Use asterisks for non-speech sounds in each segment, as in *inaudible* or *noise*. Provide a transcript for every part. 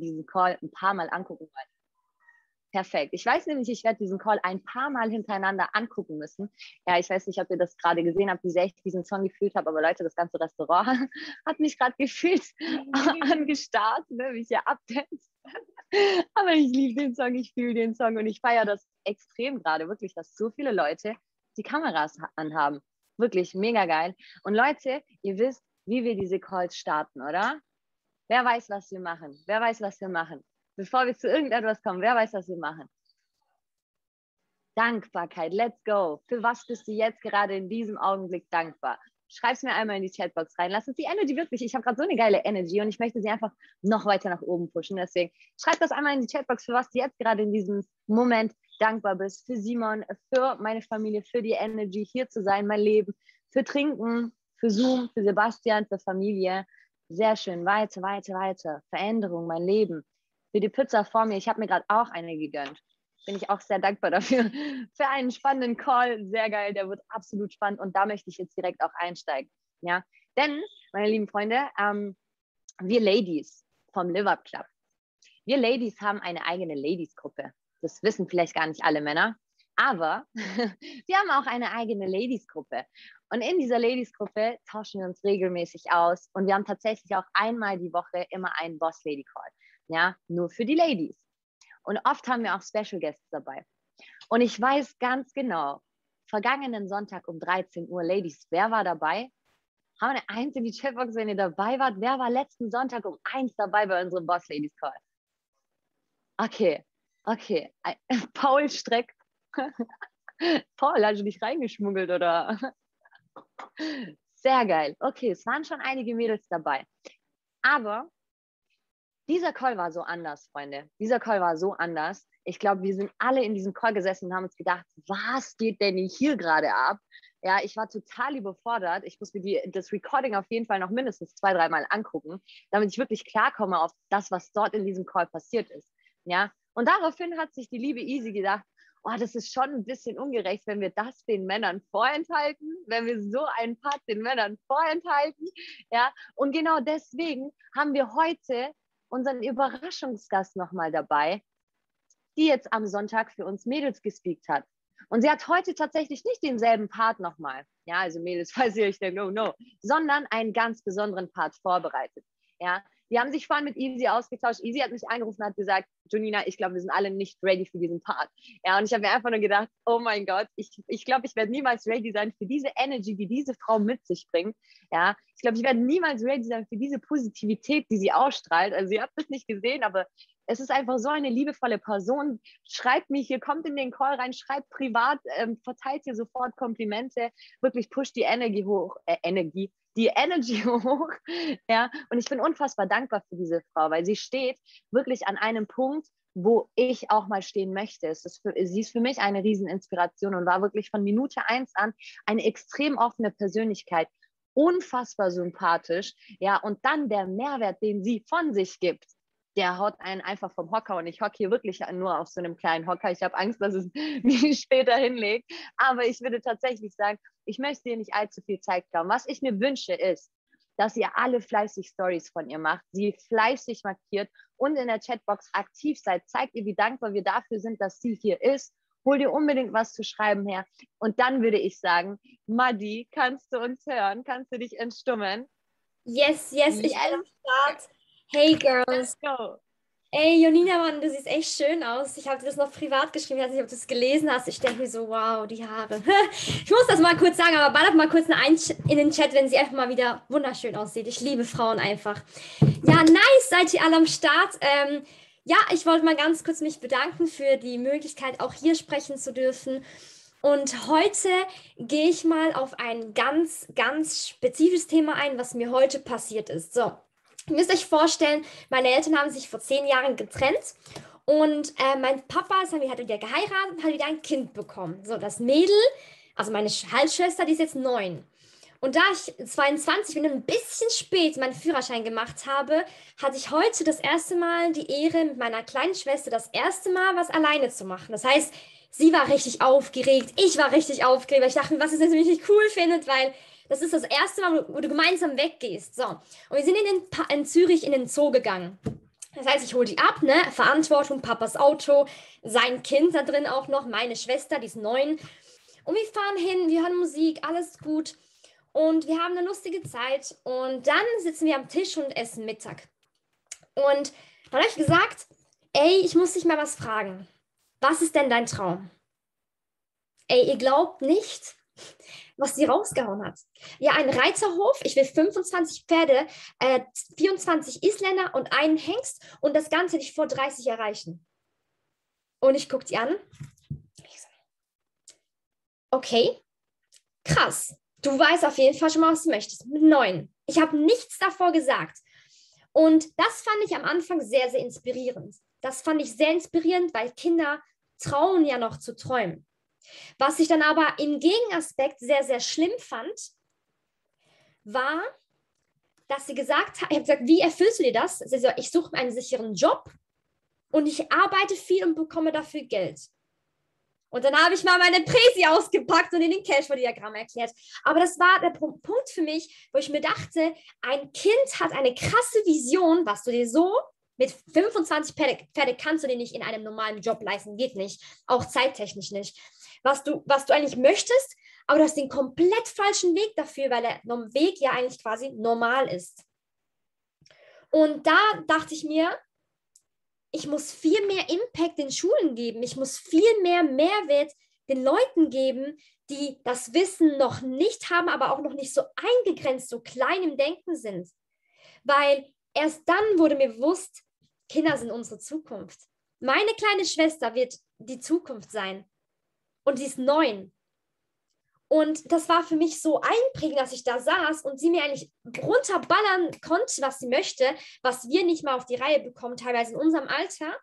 diesen Call ein paar Mal angucken wollen. Perfekt. Ich weiß nämlich, ich werde diesen Call ein paar Mal hintereinander angucken müssen. Ja, ich weiß nicht, ob ihr das gerade gesehen habt, wie sehr ich diesen Song gefühlt habe, aber Leute, das ganze Restaurant *laughs* hat mich gerade gefühlt *laughs* angestarrt, ne, wie ich hier abdance. *laughs* aber ich liebe den Song, ich fühle den Song und ich feiere das extrem gerade, wirklich, dass so viele Leute die Kameras anhaben. Wirklich mega geil. Und Leute, ihr wisst, wie wir diese Calls starten, oder? Wer weiß, was wir machen? Wer weiß, was wir machen? Bevor wir zu irgendetwas kommen, wer weiß, was wir machen? Dankbarkeit, let's go. Für was bist du jetzt gerade in diesem Augenblick dankbar? Schreib es mir einmal in die Chatbox rein. Lass uns die Energy wirklich, ich habe gerade so eine geile Energy und ich möchte sie einfach noch weiter nach oben pushen. Deswegen schreib das einmal in die Chatbox, für was du jetzt gerade in diesem Moment dankbar bist. Für Simon, für meine Familie, für die Energy, hier zu sein, mein Leben, für Trinken, für Zoom, für Sebastian, für Familie. Sehr schön. Weiter, weiter, weiter. Veränderung, mein Leben. Für die Pizza vor mir. Ich habe mir gerade auch eine gegönnt. Bin ich auch sehr dankbar dafür. *laughs* Für einen spannenden Call. Sehr geil. Der wird absolut spannend. Und da möchte ich jetzt direkt auch einsteigen. Ja, denn, meine lieben Freunde, ähm, wir Ladies vom Live Up Club, wir Ladies haben eine eigene Ladies-Gruppe. Das wissen vielleicht gar nicht alle Männer. Aber *laughs* wir haben auch eine eigene Ladies-Gruppe. Und in dieser Ladies-Gruppe tauschen wir uns regelmäßig aus. Und wir haben tatsächlich auch einmal die Woche immer einen Boss-Lady-Call. Ja, nur für die Ladies. Und oft haben wir auch Special Guests dabei. Und ich weiß ganz genau, vergangenen Sonntag um 13 Uhr, Ladies, wer war dabei? Haben wir eine Eins in die Chatbox, wenn ihr dabei wart? Wer war letzten Sonntag um eins dabei bei unserem Boss Ladies Call? Okay, okay. *laughs* Paul Streck. *laughs* Paul, hast du dich reingeschmuggelt oder? *laughs* Sehr geil. Okay, es waren schon einige Mädels dabei. Aber dieser Call war so anders, Freunde. Dieser Call war so anders. Ich glaube, wir sind alle in diesem Call gesessen und haben uns gedacht, was geht denn hier gerade ab? Ja, ich war total überfordert. Ich muss mir die, das Recording auf jeden Fall noch mindestens zwei, dreimal angucken, damit ich wirklich klarkomme auf das, was dort in diesem Call passiert ist. Ja, und daraufhin hat sich die liebe Easy gedacht, oh, das ist schon ein bisschen ungerecht, wenn wir das den Männern vorenthalten, wenn wir so einen Part den Männern vorenthalten. Ja, und genau deswegen haben wir heute unseren Überraschungsgast nochmal dabei, die jetzt am Sonntag für uns Mädels gespeakt hat. Und sie hat heute tatsächlich nicht denselben Part nochmal. Ja, also Mädels, *laughs* falls ihr euch denkt, no, no, sondern einen ganz besonderen Part vorbereitet. Ja, die haben sich vorhin mit Easy ausgetauscht. Easy hat mich angerufen und hat gesagt, Junina, ich glaube, wir sind alle nicht ready für diesen Part. Ja, und ich habe mir einfach nur gedacht, oh mein Gott, ich, ich glaube, ich werde niemals ready sein für diese Energy, die diese Frau mit sich bringt. Ja, ich glaube, ich werde niemals ready sein für diese Positivität, die sie ausstrahlt. Also ihr habt es nicht gesehen, aber es ist einfach so eine liebevolle Person. Schreibt mich hier, kommt in den Call rein, schreibt privat, ähm, verteilt hier sofort Komplimente, wirklich pusht die Energie hoch, äh, Energie, die Energy *laughs* hoch. Ja, und ich bin unfassbar dankbar für diese Frau, weil sie steht wirklich an einem Punkt, wo ich auch mal stehen möchte. Ist für, sie ist für mich eine Rieseninspiration und war wirklich von Minute eins an eine extrem offene Persönlichkeit, unfassbar sympathisch. Ja, und dann der Mehrwert, den sie von sich gibt der haut einen einfach vom Hocker und ich hocke hier wirklich nur auf so einem kleinen Hocker. Ich habe Angst, dass es *laughs* mich später hinlegt. Aber ich würde tatsächlich sagen, ich möchte dir nicht allzu viel Zeit klauen. Was ich mir wünsche ist, dass ihr alle fleißig Stories von ihr macht, sie fleißig markiert und in der Chatbox aktiv seid. Zeigt ihr, wie dankbar wir dafür sind, dass sie hier ist. Hol dir unbedingt was zu schreiben her. Und dann würde ich sagen, Madi, kannst du uns hören? Kannst du dich entstummen? Yes, yes, ich bin am Start. Hey Girls. Let's go. Ey, Jonina, Mann, du siehst echt schön aus. Ich habe dir das noch privat geschrieben. Ich weiß nicht, ob du es gelesen hast. Ich denke mir so, wow, die Haare. *laughs* ich muss das mal kurz sagen, aber ballert mal kurz in den Chat, wenn sie einfach mal wieder wunderschön aussieht. Ich liebe Frauen einfach. Ja, nice, seid ihr alle am Start. Ähm, ja, ich wollte mal ganz kurz mich bedanken für die Möglichkeit, auch hier sprechen zu dürfen. Und heute gehe ich mal auf ein ganz, ganz spezifisches Thema ein, was mir heute passiert ist. So, Ihr müsst euch vorstellen, meine Eltern haben sich vor zehn Jahren getrennt und äh, mein Papa hat wieder geheiratet und hat wieder ein Kind bekommen. So, das Mädel, also meine Halsschwester, die ist jetzt neun. Und da ich 22 bin ein bisschen spät meinen Führerschein gemacht habe, hatte ich heute das erste Mal die Ehre, mit meiner kleinen Schwester das erste Mal was alleine zu machen. Das heißt, sie war richtig aufgeregt, ich war richtig aufgeregt, weil ich dachte, was ist das, mich nicht cool findet, weil das ist das erste Mal, wo du gemeinsam weggehst. So. Und wir sind in, den, in Zürich in den Zoo gegangen. Das heißt, ich hole die ab, ne? Verantwortung, Papas Auto, sein Kind da drin auch noch, meine Schwester, die ist neun. Und wir fahren hin, wir hören Musik, alles gut. Und wir haben eine lustige Zeit. Und dann sitzen wir am Tisch und essen Mittag. Und dann habe ich gesagt, ey, ich muss dich mal was fragen. Was ist denn dein Traum? Ey, ihr glaubt nicht, was sie rausgehauen hat. Ja, ein Reiterhof, ich will 25 Pferde, äh, 24 Isländer und einen Hengst und das Ganze nicht vor 30 erreichen. Und ich gucke die an okay, krass. Du weißt auf jeden Fall schon mal, was du möchtest. Mit neun. Ich habe nichts davor gesagt. Und das fand ich am Anfang sehr, sehr inspirierend. Das fand ich sehr inspirierend, weil Kinder trauen ja noch zu träumen. Was ich dann aber im Gegenaspekt sehr, sehr schlimm fand, war, dass sie gesagt hat, ich gesagt, wie erfüllst du dir das? Sie so, ich suche einen sicheren Job und ich arbeite viel und bekomme dafür Geld. Und dann habe ich mal meine Präsi ausgepackt und in den Cashflow-Diagramm erklärt. Aber das war der Punkt für mich, wo ich mir dachte, ein Kind hat eine krasse Vision, was du dir so mit 25 Pferde, Pferde kannst du dir nicht in einem normalen Job leisten, geht nicht, auch zeittechnisch nicht. Was du, was du eigentlich möchtest, aber du hast den komplett falschen Weg dafür, weil der Weg ja eigentlich quasi normal ist. Und da dachte ich mir, ich muss viel mehr Impact den Schulen geben. Ich muss viel mehr Mehrwert den Leuten geben, die das Wissen noch nicht haben, aber auch noch nicht so eingegrenzt, so klein im Denken sind. Weil erst dann wurde mir bewusst, Kinder sind unsere Zukunft. Meine kleine Schwester wird die Zukunft sein. Und sie ist neun. Und das war für mich so einprägend, dass ich da saß und sie mir eigentlich runterballern konnte, was sie möchte, was wir nicht mal auf die Reihe bekommen, teilweise in unserem Alter,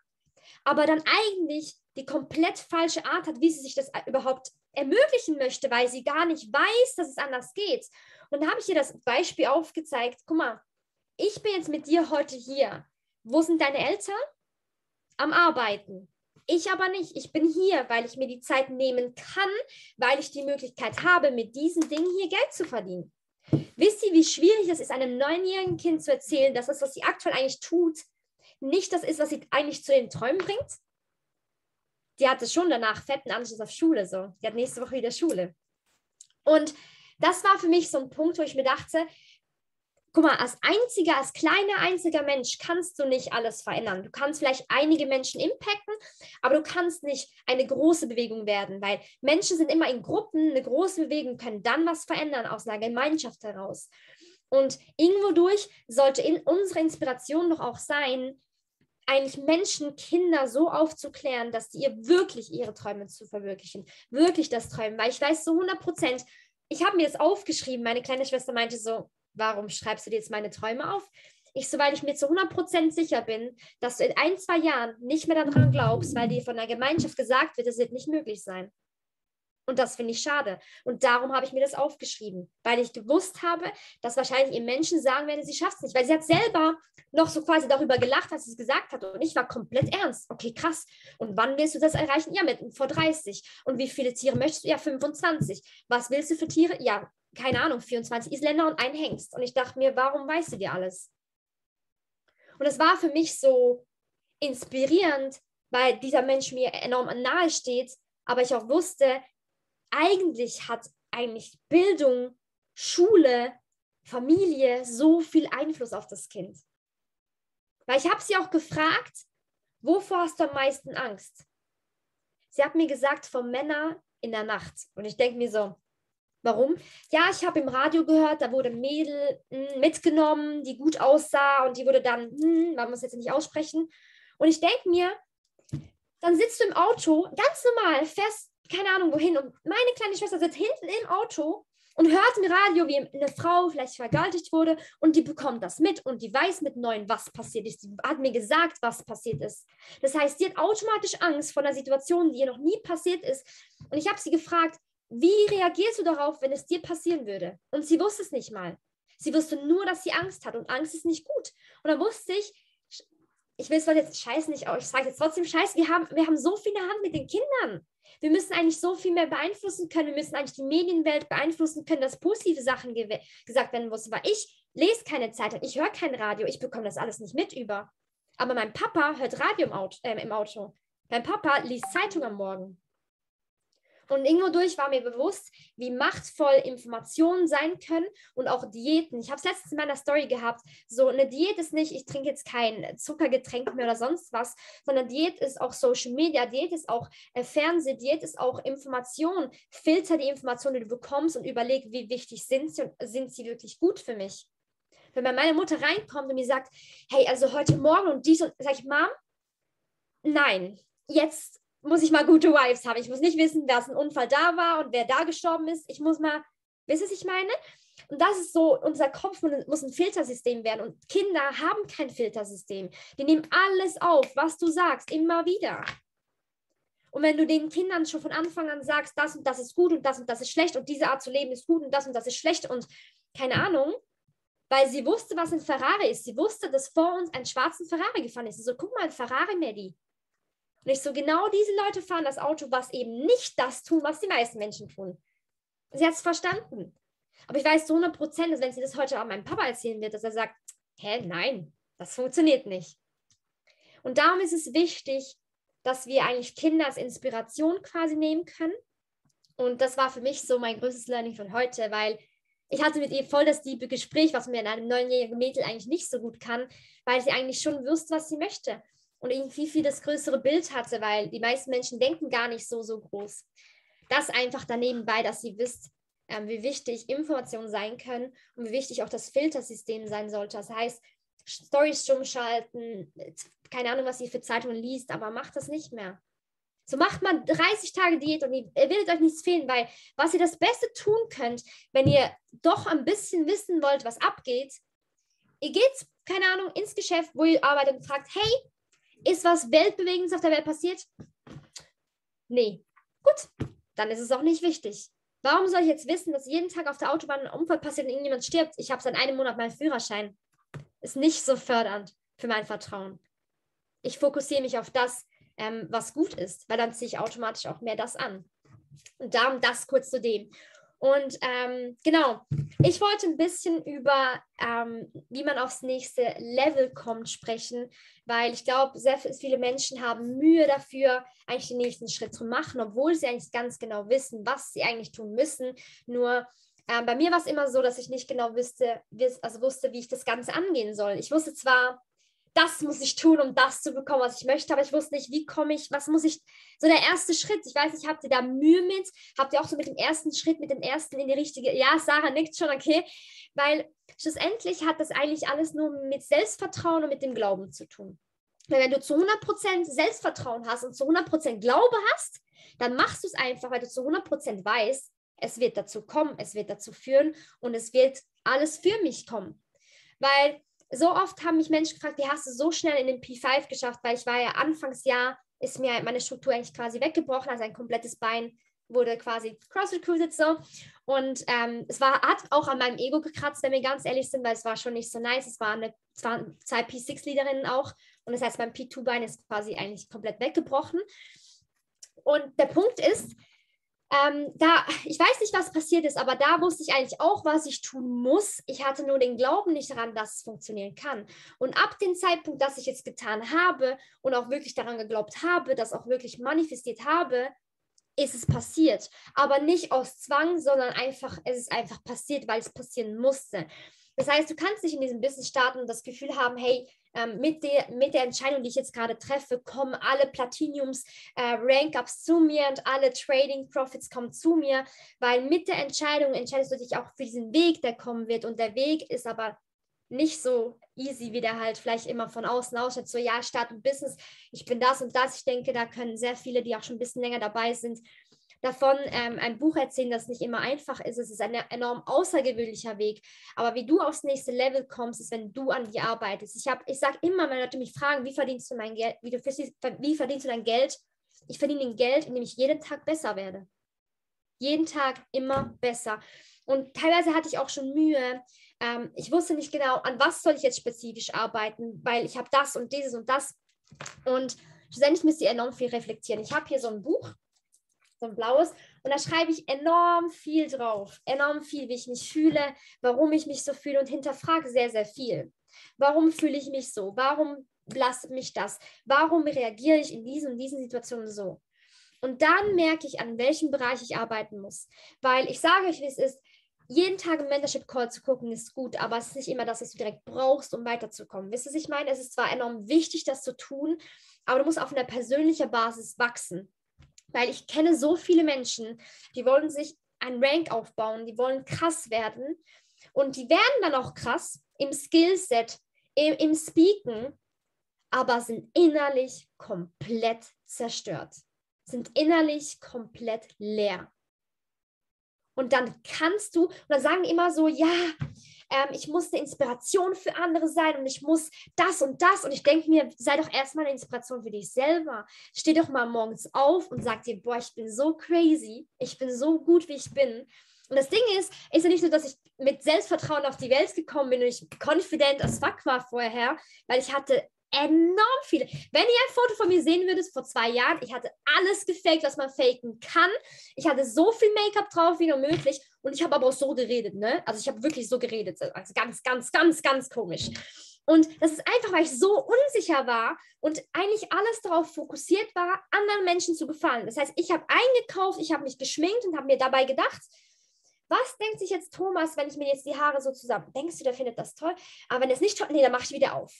aber dann eigentlich die komplett falsche Art hat, wie sie sich das überhaupt ermöglichen möchte, weil sie gar nicht weiß, dass es anders geht. Und da habe ich ihr das Beispiel aufgezeigt. Guck mal, ich bin jetzt mit dir heute hier. Wo sind deine Eltern? Am Arbeiten. Ich aber nicht. Ich bin hier, weil ich mir die Zeit nehmen kann, weil ich die Möglichkeit habe, mit diesen Dingen hier Geld zu verdienen. Wisst ihr, wie schwierig es ist, einem neunjährigen Kind zu erzählen, dass das, was sie aktuell eigentlich tut, nicht das ist, was sie eigentlich zu den Träumen bringt? Die hatte schon danach fetten Anschluss auf Schule, so. Die hat nächste Woche wieder Schule. Und das war für mich so ein Punkt, wo ich mir dachte, guck mal, als einziger, als kleiner einziger Mensch kannst du nicht alles verändern. Du kannst vielleicht einige Menschen impacten, aber du kannst nicht eine große Bewegung werden, weil Menschen sind immer in Gruppen. Eine große Bewegung können dann was verändern aus einer Gemeinschaft heraus. Und irgendwo durch sollte in unsere Inspiration doch auch sein, eigentlich Menschen, Kinder so aufzuklären, dass sie ihr wirklich ihre Träume zu verwirklichen, wirklich das Träumen. Weil ich weiß so 100 Prozent, ich habe mir das aufgeschrieben, meine kleine Schwester meinte so, warum schreibst du dir jetzt meine Träume auf? Ich so, ich mir zu 100% sicher bin, dass du in ein, zwei Jahren nicht mehr daran glaubst, weil dir von der Gemeinschaft gesagt wird, es wird nicht möglich sein. Und das finde ich schade. Und darum habe ich mir das aufgeschrieben, weil ich gewusst habe, dass wahrscheinlich ihr Menschen sagen werden, sie schafft es nicht. Weil sie hat selber noch so quasi darüber gelacht, was sie es gesagt hat. Und ich war komplett ernst. Okay, krass. Und wann willst du das erreichen? Ja, mit vor 30. Und wie viele Tiere möchtest du? Ja, 25. Was willst du für Tiere? Ja, keine Ahnung, 24 Isländer und ein Hengst. Und ich dachte mir, warum weißt du dir alles? Und es war für mich so inspirierend, weil dieser Mensch mir enorm nahe steht, aber ich auch wusste, eigentlich hat eigentlich Bildung, Schule, Familie so viel Einfluss auf das Kind. Weil ich habe sie auch gefragt, wovor hast du am meisten Angst? Sie hat mir gesagt, vor Männern in der Nacht. Und ich denke mir so, Warum? Ja, ich habe im Radio gehört, da wurde ein Mädel hm, mitgenommen, die gut aussah und die wurde dann, hm, man muss jetzt nicht aussprechen. Und ich denke mir, dann sitzt du im Auto, ganz normal, fest, keine Ahnung wohin. Und meine kleine Schwester sitzt hinten im Auto und hört im Radio, wie eine Frau vielleicht vergewaltigt wurde und die bekommt das mit und die weiß mit neun, was passiert ist. Die hat mir gesagt, was passiert ist. Das heißt, sie hat automatisch Angst vor einer Situation, die ihr noch nie passiert ist. Und ich habe sie gefragt, wie reagierst du darauf, wenn es dir passieren würde? Und sie wusste es nicht mal. Sie wusste nur, dass sie Angst hat und Angst ist nicht gut. Und dann wusste ich, ich will es jetzt scheiße nicht, aber ich sage jetzt trotzdem scheiße, wir haben, wir haben so viel in der Hand mit den Kindern. Wir müssen eigentlich so viel mehr beeinflussen können. Wir müssen eigentlich die Medienwelt beeinflussen können, dass positive Sachen gesagt werden müssen. Weil ich lese keine Zeitung, ich höre kein Radio, ich bekomme das alles nicht mit über. Aber mein Papa hört Radio im Auto. Äh, im Auto. Mein Papa liest Zeitung am Morgen. Und irgendwo durch war mir bewusst, wie machtvoll Informationen sein können und auch Diäten. Ich habe es letztens in meiner Story gehabt. So eine Diät ist nicht, ich trinke jetzt kein Zuckergetränk mehr oder sonst was, sondern Diät ist auch Social Media, Diät ist auch äh, Fernseh, Diät ist auch Information. Filter die Informationen, die du bekommst und überleg, wie wichtig sind sie und sind sie wirklich gut für mich. Wenn meine Mutter reinkommt und mir sagt, hey, also heute Morgen und dies und sag ich, Mom, nein, jetzt muss ich mal gute Wives haben. Ich muss nicht wissen, dass ein Unfall da war und wer da gestorben ist. Ich muss mal, wisst ihr, was ich meine? Und das ist so, unser Kopf muss ein Filtersystem werden. Und Kinder haben kein Filtersystem. Die nehmen alles auf, was du sagst, immer wieder. Und wenn du den Kindern schon von Anfang an sagst, das und das ist gut und das und das ist schlecht und diese Art zu leben ist gut und das und das ist schlecht und keine Ahnung, weil sie wusste, was ein Ferrari ist. Sie wusste, dass vor uns ein schwarzen Ferrari gefahren ist. So, guck mal, ein Ferrari, Maddie. Und ich so, genau diese Leute fahren das Auto, was eben nicht das tun, was die meisten Menschen tun. Sie hat es verstanden. Aber ich weiß zu 100 Prozent, dass wenn sie das heute auch meinem Papa erzählen wird, dass er sagt, hä, nein, das funktioniert nicht. Und darum ist es wichtig, dass wir eigentlich Kinder als Inspiration quasi nehmen können. Und das war für mich so mein größtes Learning von heute, weil ich hatte mit ihr voll das liebe Gespräch, was mir in einem neunjährigen Mädel eigentlich nicht so gut kann, weil sie eigentlich schon wusste, was sie möchte und irgendwie viel das größere Bild hatte, weil die meisten Menschen denken gar nicht so, so groß. Das einfach daneben bei, dass sie wisst, ähm, wie wichtig Informationen sein können und wie wichtig auch das Filtersystem sein sollte. Das heißt, Stories stumm schalten, keine Ahnung, was ihr für Zeitungen liest, aber macht das nicht mehr. So macht man 30 Tage Diät und ihr werdet euch nichts fehlen, weil was ihr das Beste tun könnt, wenn ihr doch ein bisschen wissen wollt, was abgeht, ihr geht, keine Ahnung, ins Geschäft, wo ihr arbeitet und fragt, hey, ist was Weltbewegendes auf der Welt passiert? Nee. Gut, dann ist es auch nicht wichtig. Warum soll ich jetzt wissen, dass jeden Tag auf der Autobahn ein Unfall passiert und irgendjemand stirbt? Ich habe seit einem Monat meinen Führerschein. Ist nicht so fördernd für mein Vertrauen. Ich fokussiere mich auf das, ähm, was gut ist, weil dann ziehe ich automatisch auch mehr das an. Und darum das kurz zu dem. Und ähm, genau, ich wollte ein bisschen über, ähm, wie man aufs nächste Level kommt, sprechen, weil ich glaube, sehr viele Menschen haben Mühe dafür, eigentlich den nächsten Schritt zu machen, obwohl sie eigentlich ganz genau wissen, was sie eigentlich tun müssen. Nur ähm, bei mir war es immer so, dass ich nicht genau wusste, also wusste, wie ich das Ganze angehen soll. Ich wusste zwar, das muss ich tun, um das zu bekommen, was ich möchte. Aber ich wusste nicht, wie komme ich, was muss ich, so der erste Schritt. Ich weiß nicht, habt ihr da Mühe mit? Habt ihr auch so mit dem ersten Schritt, mit dem ersten in die richtige, ja, Sarah nickt schon, okay. Weil schlussendlich hat das eigentlich alles nur mit Selbstvertrauen und mit dem Glauben zu tun. Weil wenn du zu 100% Selbstvertrauen hast und zu 100% Glaube hast, dann machst du es einfach, weil du zu 100% weißt, es wird dazu kommen, es wird dazu führen und es wird alles für mich kommen. Weil so oft haben mich Menschen gefragt, wie hast du so schnell in den P5 geschafft, weil ich war ja Anfangsjahr, ist mir meine Struktur eigentlich quasi weggebrochen, also ein komplettes Bein wurde quasi cross-recruited so. Und ähm, es war, hat auch an meinem Ego gekratzt, wenn wir ganz ehrlich sind, weil es war schon nicht so nice. Es waren, eine, es waren zwei P6-Leaderinnen auch. Und das heißt, mein P2-Bein ist quasi eigentlich komplett weggebrochen. Und der Punkt ist, ähm, da, ich weiß nicht, was passiert ist, aber da wusste ich eigentlich auch, was ich tun muss. Ich hatte nur den Glauben nicht daran, dass es funktionieren kann. Und ab dem Zeitpunkt, dass ich es getan habe und auch wirklich daran geglaubt habe, das auch wirklich manifestiert habe, ist es passiert. Aber nicht aus Zwang, sondern einfach, es ist einfach passiert, weil es passieren musste. Das heißt, du kannst nicht in diesem Business starten und das Gefühl haben, hey, ähm, mit, der, mit der Entscheidung, die ich jetzt gerade treffe, kommen alle Platinums, äh, Rank-Ups zu mir und alle Trading Profits kommen zu mir, weil mit der Entscheidung entscheidest du dich auch für diesen Weg, der kommen wird. Und der Weg ist aber nicht so easy, wie der halt vielleicht immer von außen ausschaut. So, ja, start ein Business, ich bin das und das. Ich denke, da können sehr viele, die auch schon ein bisschen länger dabei sind, davon ähm, ein Buch erzählen, das nicht immer einfach ist. Es ist ein enorm außergewöhnlicher Weg. Aber wie du aufs nächste Level kommst, ist, wenn du an dir arbeitest. Ich, ich sage immer, wenn Leute mich fragen, wie verdienst du mein Geld, wie, du, wie verdienst du dein Geld? Ich verdiene Geld, indem ich jeden Tag besser werde. Jeden Tag immer besser. Und teilweise hatte ich auch schon Mühe. Ähm, ich wusste nicht genau, an was soll ich jetzt spezifisch arbeiten, weil ich habe das und dieses und das. Und schlussendlich müsst ihr enorm viel reflektieren. Ich habe hier so ein Buch, so ein blaues. Und da schreibe ich enorm viel drauf. Enorm viel, wie ich mich fühle, warum ich mich so fühle und hinterfrage sehr, sehr viel. Warum fühle ich mich so? Warum belastet mich das? Warum reagiere ich in diesen und diesen Situationen so? Und dann merke ich, an welchem Bereich ich arbeiten muss. Weil ich sage euch, wie es ist, jeden Tag im Mentorship Call zu gucken, ist gut, aber es ist nicht immer das, was du direkt brauchst, um weiterzukommen. Wisst ihr, was ich meine? Es ist zwar enorm wichtig, das zu tun, aber du musst auf einer persönlichen Basis wachsen. Weil ich kenne so viele Menschen, die wollen sich ein Rank aufbauen, die wollen krass werden und die werden dann auch krass im Skillset, im, im Speaken, aber sind innerlich komplett zerstört, sind innerlich komplett leer. Und dann kannst du, und dann sagen immer so, ja, ähm, ich muss eine Inspiration für andere sein und ich muss das und das. Und ich denke mir, sei doch erstmal eine Inspiration für dich selber. Steh doch mal morgens auf und sag dir, boah, ich bin so crazy, ich bin so gut, wie ich bin. Und das Ding ist, ist ja nicht so, dass ich mit Selbstvertrauen auf die Welt gekommen bin und ich confident as fuck war vorher, weil ich hatte enorm viele. Wenn ihr ein Foto von mir sehen würdet vor zwei Jahren, ich hatte alles gefaked, was man faken kann. Ich hatte so viel Make-up drauf wie nur möglich und ich habe aber auch so geredet, ne? Also ich habe wirklich so geredet, also ganz, ganz, ganz, ganz komisch. Und das ist einfach, weil ich so unsicher war und eigentlich alles darauf fokussiert war, anderen Menschen zu gefallen. Das heißt, ich habe eingekauft, ich habe mich geschminkt und habe mir dabei gedacht, was denkt sich jetzt Thomas, wenn ich mir jetzt die Haare so zusammen? Denkst du, der findet das toll? Aber wenn es nicht toll, nee, dann mache ich wieder auf.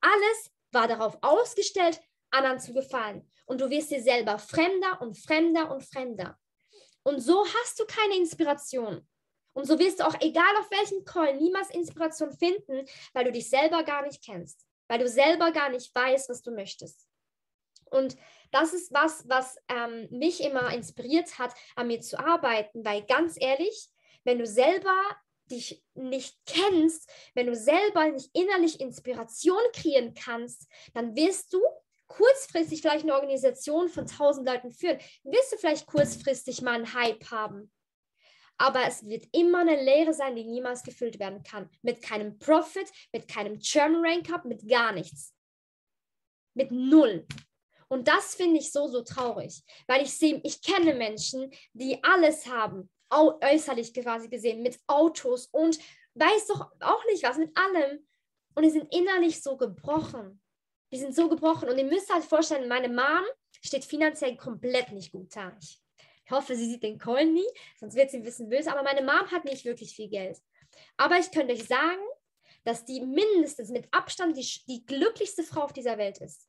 Alles war darauf ausgestellt, anderen zu gefallen. Und du wirst dir selber fremder und fremder und fremder. Und so hast du keine Inspiration. Und so wirst du auch, egal auf welchem Call, niemals Inspiration finden, weil du dich selber gar nicht kennst, weil du selber gar nicht weißt, was du möchtest. Und das ist was, was ähm, mich immer inspiriert hat, an mir zu arbeiten, weil ganz ehrlich, wenn du selber dich nicht kennst, wenn du selber nicht innerlich Inspiration kreieren kannst, dann wirst du kurzfristig vielleicht eine Organisation von 1000 Leuten führen. Wirst du vielleicht kurzfristig mal einen Hype haben. Aber es wird immer eine Lehre sein, die niemals gefüllt werden kann. Mit keinem Profit, mit keinem German Rank Up, mit gar nichts. Mit null. Und das finde ich so, so traurig, weil ich sehe, ich kenne Menschen, die alles haben, äußerlich quasi gesehen, mit Autos und weiß doch auch nicht was, mit allem. Und die sind innerlich so gebrochen. Die sind so gebrochen. Und ihr müsst halt vorstellen, meine Mom steht finanziell komplett nicht gut da. Ich hoffe, sie sieht den Call nie, sonst wird sie ein bisschen böse. Aber meine Mom hat nicht wirklich viel Geld. Aber ich könnte euch sagen, dass die mindestens mit Abstand die, die glücklichste Frau auf dieser Welt ist.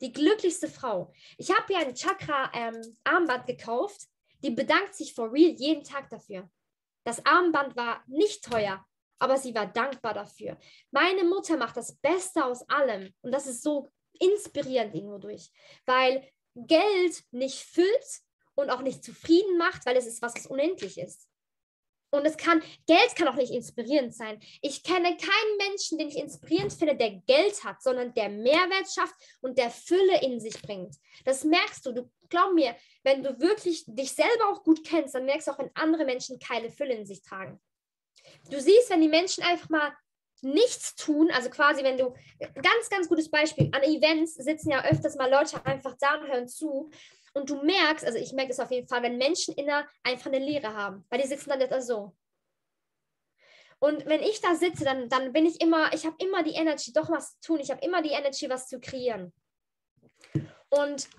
Die glücklichste Frau. Ich habe ihr ein Chakra-Armband ähm, gekauft die bedankt sich for real jeden Tag dafür. Das Armband war nicht teuer, aber sie war dankbar dafür. Meine Mutter macht das Beste aus allem und das ist so inspirierend irgendwo durch, weil Geld nicht füllt und auch nicht zufrieden macht, weil es ist was, was unendlich ist. Und es kann, Geld kann auch nicht inspirierend sein. Ich kenne keinen Menschen, den ich inspirierend finde, der Geld hat, sondern der Mehrwert schafft und der Fülle in sich bringt. Das merkst du. Du glaub mir, wenn du wirklich dich selber auch gut kennst, dann merkst du auch, wenn andere Menschen keine Fülle in sich tragen. Du siehst, wenn die Menschen einfach mal nichts tun, also quasi, wenn du, ganz, ganz gutes Beispiel, an Events sitzen ja öfters mal Leute einfach da und hören zu und du merkst, also ich merke es auf jeden Fall, wenn Menschen inner einfach eine Lehre haben, weil die sitzen dann etwa so. Und wenn ich da sitze, dann, dann bin ich immer, ich habe immer die Energy, doch was zu tun. Ich habe immer die Energy, was zu kreieren. Und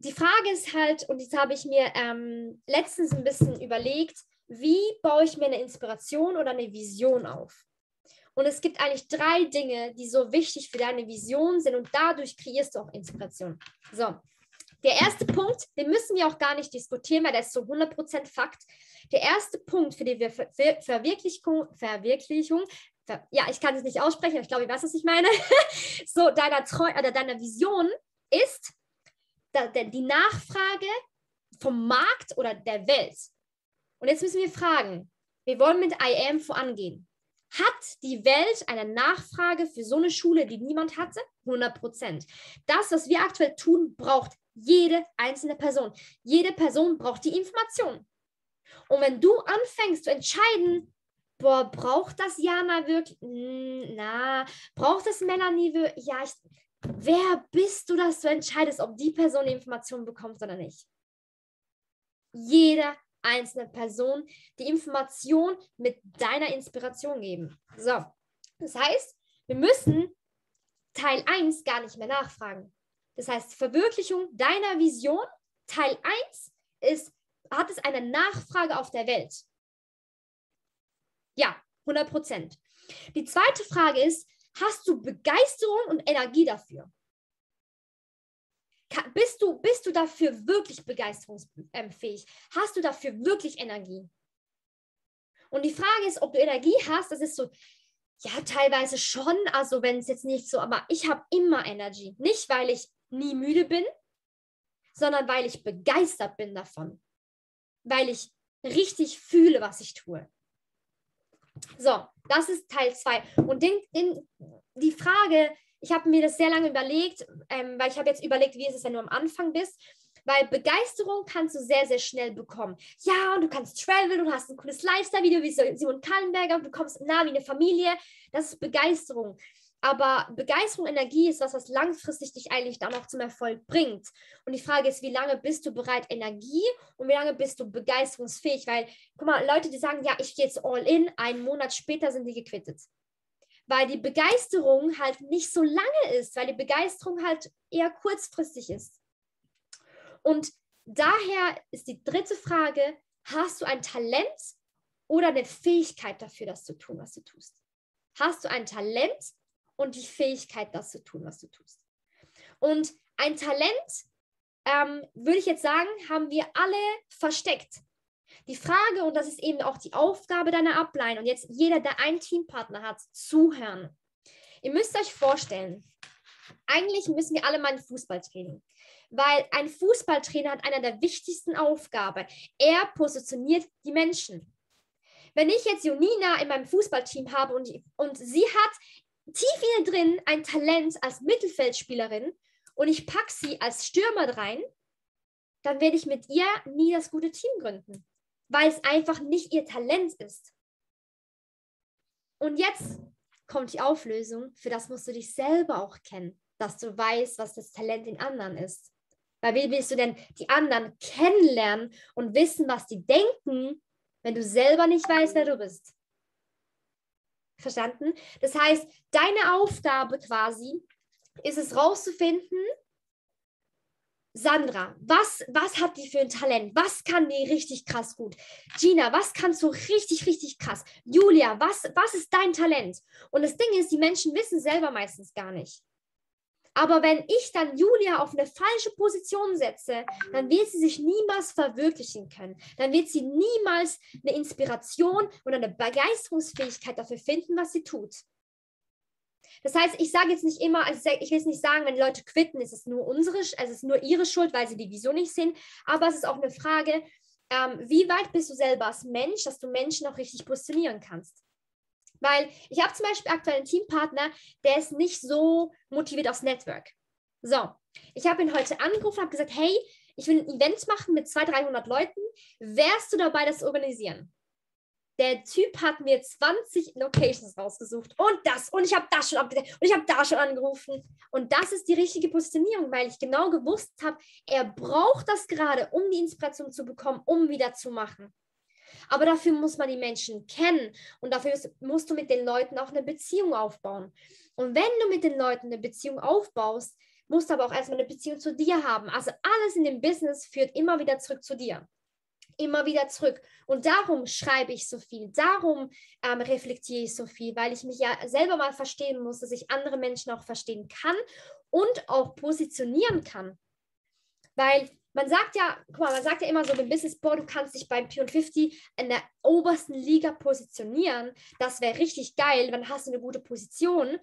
die Frage ist halt, und jetzt habe ich mir ähm, letztens ein bisschen überlegt, wie baue ich mir eine Inspiration oder eine Vision auf? Und es gibt eigentlich drei Dinge, die so wichtig für deine Vision sind und dadurch kreierst du auch Inspiration. So, der erste Punkt, den müssen wir auch gar nicht diskutieren, weil der ist so 100% Fakt. Der erste Punkt für die Ver Ver Verwirklichung, Verwirklichung Ver ja, ich kann es nicht aussprechen, aber ich glaube, ich weiß, was ich meine, *laughs* so deiner, Treu oder deiner Vision ist die Nachfrage vom Markt oder der Welt. Und jetzt müssen wir fragen, wir wollen mit IAM vorangehen. Hat die Welt eine Nachfrage für so eine Schule, die niemand hatte? 100 Prozent. Das, was wir aktuell tun, braucht jede einzelne Person. Jede Person braucht die Information. Und wenn du anfängst zu entscheiden, boah, braucht das Jana wirklich? Na, braucht das Melanie wirklich? Ja, ich, wer bist du, dass du entscheidest, ob die Person die Information bekommt oder nicht? Jede einzelne Person die Information mit deiner Inspiration geben. So, das heißt, wir müssen Teil 1 gar nicht mehr nachfragen. Das heißt, Verwirklichung deiner Vision, Teil 1 ist, hat es eine Nachfrage auf der Welt? Ja, 100 Prozent. Die zweite Frage ist, hast du Begeisterung und Energie dafür? Bist du, bist du dafür wirklich begeisterungsfähig? Hast du dafür wirklich Energie? Und die Frage ist, ob du Energie hast, das ist so, ja, teilweise schon, also wenn es jetzt nicht so, aber ich habe immer Energie. Nicht, weil ich nie müde bin, sondern weil ich begeistert bin davon. Weil ich richtig fühle, was ich tue. So, das ist Teil 2. Und den, den, die Frage, ich habe mir das sehr lange überlegt, ähm, weil ich habe jetzt überlegt, wie ist es, wenn du am Anfang bist. Weil Begeisterung kannst du sehr, sehr schnell bekommen. Ja, und du kannst traveln, du hast ein cooles Lifestyle-Video wie Simon Kallenberger und du kommst nah wie eine Familie. Das ist Begeisterung. Aber Begeisterung, Energie ist was, was langfristig dich eigentlich dann auch zum Erfolg bringt. Und die Frage ist, wie lange bist du bereit, Energie und wie lange bist du begeisterungsfähig? Weil, guck mal, Leute, die sagen, ja, ich gehe jetzt all in, einen Monat später sind die gequittet. Weil die Begeisterung halt nicht so lange ist, weil die Begeisterung halt eher kurzfristig ist. Und daher ist die dritte Frage, hast du ein Talent oder eine Fähigkeit dafür, das zu tun, was du tust? Hast du ein Talent und die Fähigkeit, das zu tun, was du tust. Und ein Talent, ähm, würde ich jetzt sagen, haben wir alle versteckt. Die Frage, und das ist eben auch die Aufgabe deiner Upline, und jetzt jeder, der einen Teampartner hat, zuhören. Ihr müsst euch vorstellen, eigentlich müssen wir alle mal ein Fußballtraining. Weil ein Fußballtrainer hat einer der wichtigsten Aufgaben. Er positioniert die Menschen. Wenn ich jetzt Jonina in meinem Fußballteam habe und, und sie hat tief in ihr drin ein Talent als Mittelfeldspielerin und ich packe sie als Stürmer rein, dann werde ich mit ihr nie das gute Team gründen, weil es einfach nicht ihr Talent ist. Und jetzt kommt die Auflösung, für das musst du dich selber auch kennen, dass du weißt, was das Talent in anderen ist. Weil wie willst du denn die anderen kennenlernen und wissen, was die denken, wenn du selber nicht weißt, wer du bist? Verstanden? Das heißt, deine Aufgabe quasi ist es rauszufinden, Sandra, was, was hat die für ein Talent? Was kann die richtig krass gut? Gina, was kannst du richtig, richtig krass? Julia, was, was ist dein Talent? Und das Ding ist, die Menschen wissen selber meistens gar nicht. Aber wenn ich dann Julia auf eine falsche Position setze, dann wird sie sich niemals verwirklichen können. Dann wird sie niemals eine Inspiration und eine Begeisterungsfähigkeit dafür finden, was sie tut. Das heißt, ich sage jetzt nicht immer, also ich will jetzt nicht sagen, wenn Leute quitten, ist es nur unsere, also es ist nur ihre Schuld, weil sie die Vision nicht sehen. Aber es ist auch eine Frage, ähm, wie weit bist du selber als Mensch, dass du Menschen auch richtig positionieren kannst? Weil ich habe zum Beispiel aktuell einen Teampartner, der ist nicht so motiviert aufs Network. So, ich habe ihn heute angerufen habe gesagt, hey, ich will ein Event machen mit 200, 300 Leuten. Wärst du dabei, das zu organisieren? Der Typ hat mir 20 Locations rausgesucht und das und ich habe das schon abgesagt und ich habe da schon angerufen. Und das ist die richtige Positionierung, weil ich genau gewusst habe, er braucht das gerade, um die Inspiration zu bekommen, um wieder zu machen. Aber dafür muss man die Menschen kennen und dafür musst du mit den Leuten auch eine Beziehung aufbauen. Und wenn du mit den Leuten eine Beziehung aufbaust, musst du aber auch erstmal eine Beziehung zu dir haben. Also alles in dem Business führt immer wieder zurück zu dir. Immer wieder zurück. Und darum schreibe ich so viel, darum ähm, reflektiere ich so viel, weil ich mich ja selber mal verstehen muss, dass ich andere Menschen auch verstehen kann und auch positionieren kann. Weil man sagt ja, guck mal, man sagt ja immer so im Business, boah, du kannst dich beim P50 in der obersten Liga positionieren. Das wäre richtig geil, dann hast du eine gute Position.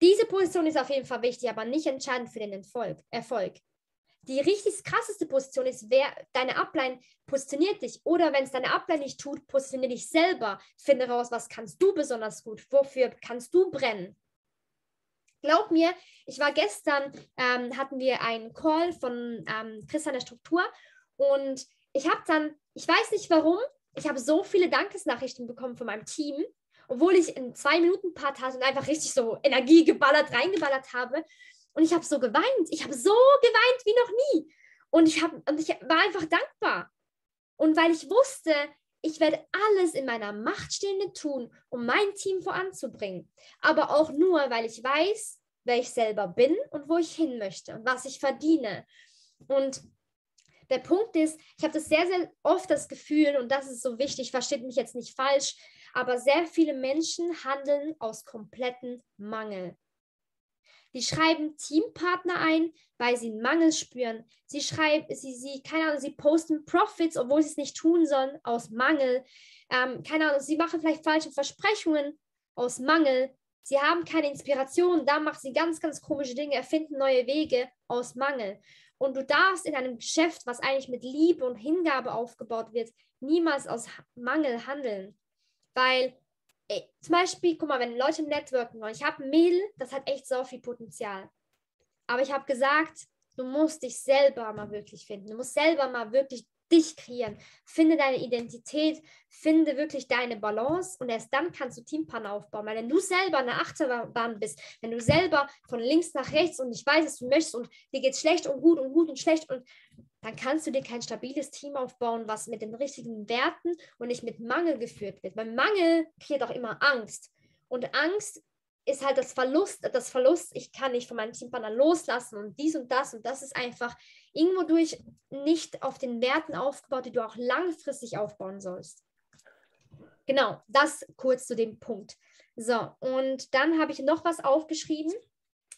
Diese Position ist auf jeden Fall wichtig, aber nicht entscheidend für den Erfolg. Erfolg. Die richtig krasseste Position ist, wer deine Upline positioniert dich. Oder wenn es deine Upline nicht tut, positioniere dich selber. Finde raus, was kannst du besonders gut, wofür kannst du brennen. Glaub mir, ich war gestern, ähm, hatten wir einen Call von ähm, Christian der Struktur und ich habe dann, ich weiß nicht warum, ich habe so viele Dankesnachrichten bekommen von meinem Team, obwohl ich in zwei Minuten Part hatte und einfach richtig so Energie geballert, reingeballert habe. Und ich habe so geweint. Ich habe so geweint wie noch nie. Und ich, hab, und ich war einfach dankbar. Und weil ich wusste, ich werde alles in meiner Macht Stehende tun, um mein Team voranzubringen. Aber auch nur, weil ich weiß, wer ich selber bin und wo ich hin möchte und was ich verdiene. Und der Punkt ist, ich habe das sehr, sehr oft das Gefühl, und das ist so wichtig, versteht mich jetzt nicht falsch, aber sehr viele Menschen handeln aus kompletten Mangel. Die schreiben Teampartner ein, weil sie einen Mangel spüren. Sie schreiben, sie, sie, keine Ahnung, sie posten Profits, obwohl sie es nicht tun sollen, aus Mangel. Ähm, keine Ahnung, sie machen vielleicht falsche Versprechungen aus Mangel. Sie haben keine Inspiration, da machen sie ganz, ganz komische Dinge, erfinden neue Wege aus Mangel. Und du darfst in einem Geschäft, was eigentlich mit Liebe und Hingabe aufgebaut wird, niemals aus Mangel handeln. Weil ey, zum Beispiel, guck mal, wenn Leute networken wollen, ich habe ein Mädel, das hat echt so viel Potenzial. Aber ich habe gesagt, du musst dich selber mal wirklich finden. Du musst selber mal wirklich dich kreieren. Finde deine Identität, finde wirklich deine Balance und erst dann kannst du Teampartner aufbauen. Weil wenn du selber eine Achterbahn bist, wenn du selber von links nach rechts und nicht weißt, was du möchtest und dir geht schlecht und gut und gut und schlecht und dann kannst du dir kein stabiles Team aufbauen, was mit den richtigen Werten und nicht mit Mangel geführt wird. Weil Mangel kreiert auch immer Angst. Und Angst ist halt das Verlust, das Verlust, ich kann nicht von meinem Teampartner loslassen und dies und das und das ist einfach irgendwo durch nicht auf den Werten aufgebaut, die du auch langfristig aufbauen sollst. Genau, das kurz zu dem Punkt. So, und dann habe ich noch was aufgeschrieben,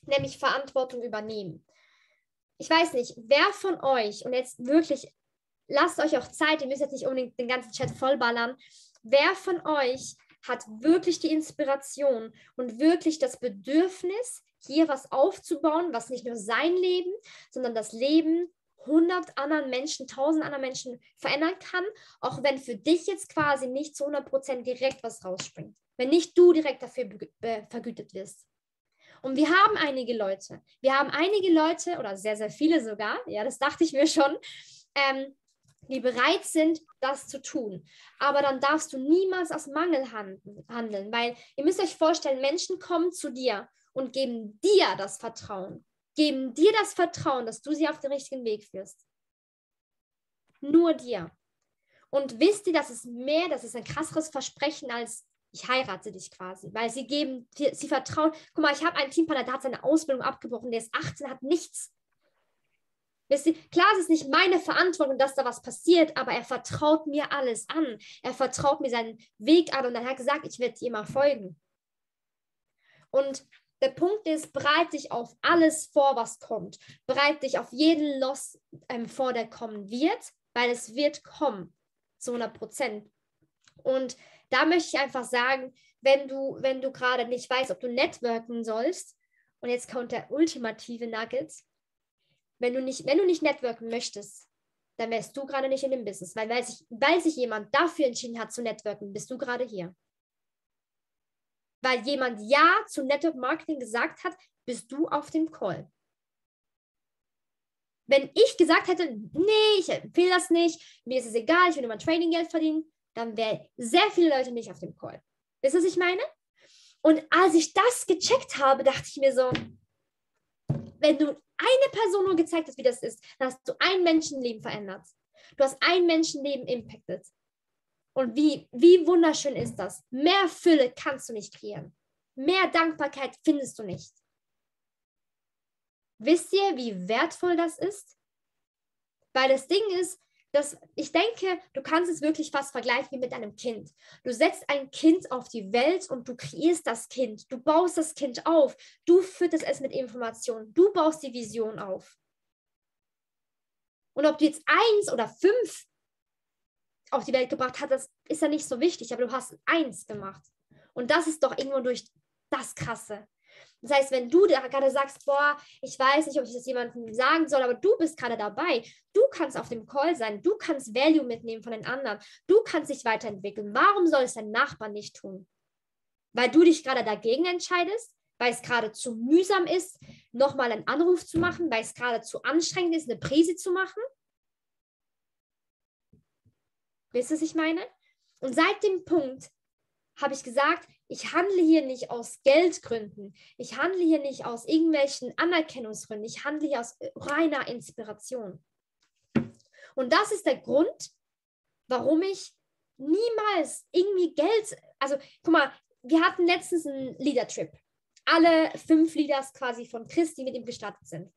nämlich Verantwortung übernehmen. Ich weiß nicht, wer von euch, und jetzt wirklich, lasst euch auch Zeit, ihr müsst jetzt nicht unbedingt den ganzen Chat vollballern, wer von euch hat wirklich die Inspiration und wirklich das Bedürfnis, hier was aufzubauen, was nicht nur sein Leben, sondern das Leben 100 anderen Menschen, 1000 anderen Menschen verändern kann, auch wenn für dich jetzt quasi nicht zu 100% direkt was rausspringt. Wenn nicht du direkt dafür vergütet wirst. Und wir haben einige Leute, wir haben einige Leute oder sehr, sehr viele sogar, ja, das dachte ich mir schon, ähm, die bereit sind, das zu tun. Aber dann darfst du niemals aus Mangel handeln, weil ihr müsst euch vorstellen, Menschen kommen zu dir und geben dir das Vertrauen, geben dir das Vertrauen, dass du sie auf den richtigen Weg führst. Nur dir. Und wisst ihr, das ist mehr, das ist ein krasseres Versprechen als ich heirate dich quasi, weil sie geben, sie vertrauen. Guck mal, ich habe einen Teampartner, der hat seine Ausbildung abgebrochen, der ist 18, hat nichts. Klar, es ist nicht meine Verantwortung, dass da was passiert, aber er vertraut mir alles an. Er vertraut mir seinen Weg an und dann hat er gesagt, ich werde dir immer folgen. Und der Punkt ist, bereite dich auf alles vor, was kommt. Bereite dich auf jeden Loss ähm, vor, der kommen wird, weil es wird kommen, zu 100 Prozent. Und da möchte ich einfach sagen, wenn du, wenn du gerade nicht weißt, ob du networken sollst, und jetzt kommt der ultimative Nugget, wenn du nicht, wenn du nicht networken möchtest, dann wärst du gerade nicht in dem Business. Weil, weil, sich, weil sich jemand dafür entschieden hat zu networken, bist du gerade hier. Weil jemand Ja zu Network Marketing gesagt hat, bist du auf dem Call. Wenn ich gesagt hätte, nee, ich empfehle das nicht, mir ist es egal, ich will nur mein Trading-Geld verdienen, dann wären sehr viele Leute nicht auf dem Call. Wisst ihr, was ich meine? Und als ich das gecheckt habe, dachte ich mir so, wenn du eine Person nur gezeigt hast, wie das ist, dann hast du ein Menschenleben verändert. Du hast ein Menschenleben impacted. Und wie, wie wunderschön ist das? Mehr Fülle kannst du nicht kreieren. Mehr Dankbarkeit findest du nicht. Wisst ihr, wie wertvoll das ist? Weil das Ding ist, das, ich denke, du kannst es wirklich fast vergleichen wie mit einem Kind. Du setzt ein Kind auf die Welt und du kreierst das Kind. Du baust das Kind auf. Du fütterst es mit Informationen. Du baust die Vision auf. Und ob du jetzt eins oder fünf auf die Welt gebracht hast, das ist ja nicht so wichtig, aber du hast eins gemacht. Und das ist doch irgendwo durch das Krasse. Das heißt, wenn du gerade sagst, boah, ich weiß nicht, ob ich das jemandem sagen soll, aber du bist gerade dabei, du kannst auf dem Call sein, du kannst Value mitnehmen von den anderen, du kannst dich weiterentwickeln. Warum soll es dein Nachbar nicht tun? Weil du dich gerade dagegen entscheidest, weil es gerade zu mühsam ist, nochmal einen Anruf zu machen, weil es gerade zu anstrengend ist, eine Prise zu machen? Wisst ihr, was ich meine? Und seit dem Punkt habe ich gesagt, ich handle hier nicht aus Geldgründen. Ich handle hier nicht aus irgendwelchen Anerkennungsgründen. Ich handle hier aus reiner Inspiration. Und das ist der Grund, warum ich niemals irgendwie Geld, also guck mal, wir hatten letztens einen Leader-Trip. alle fünf Leaders quasi von Chris, die mit ihm gestartet sind.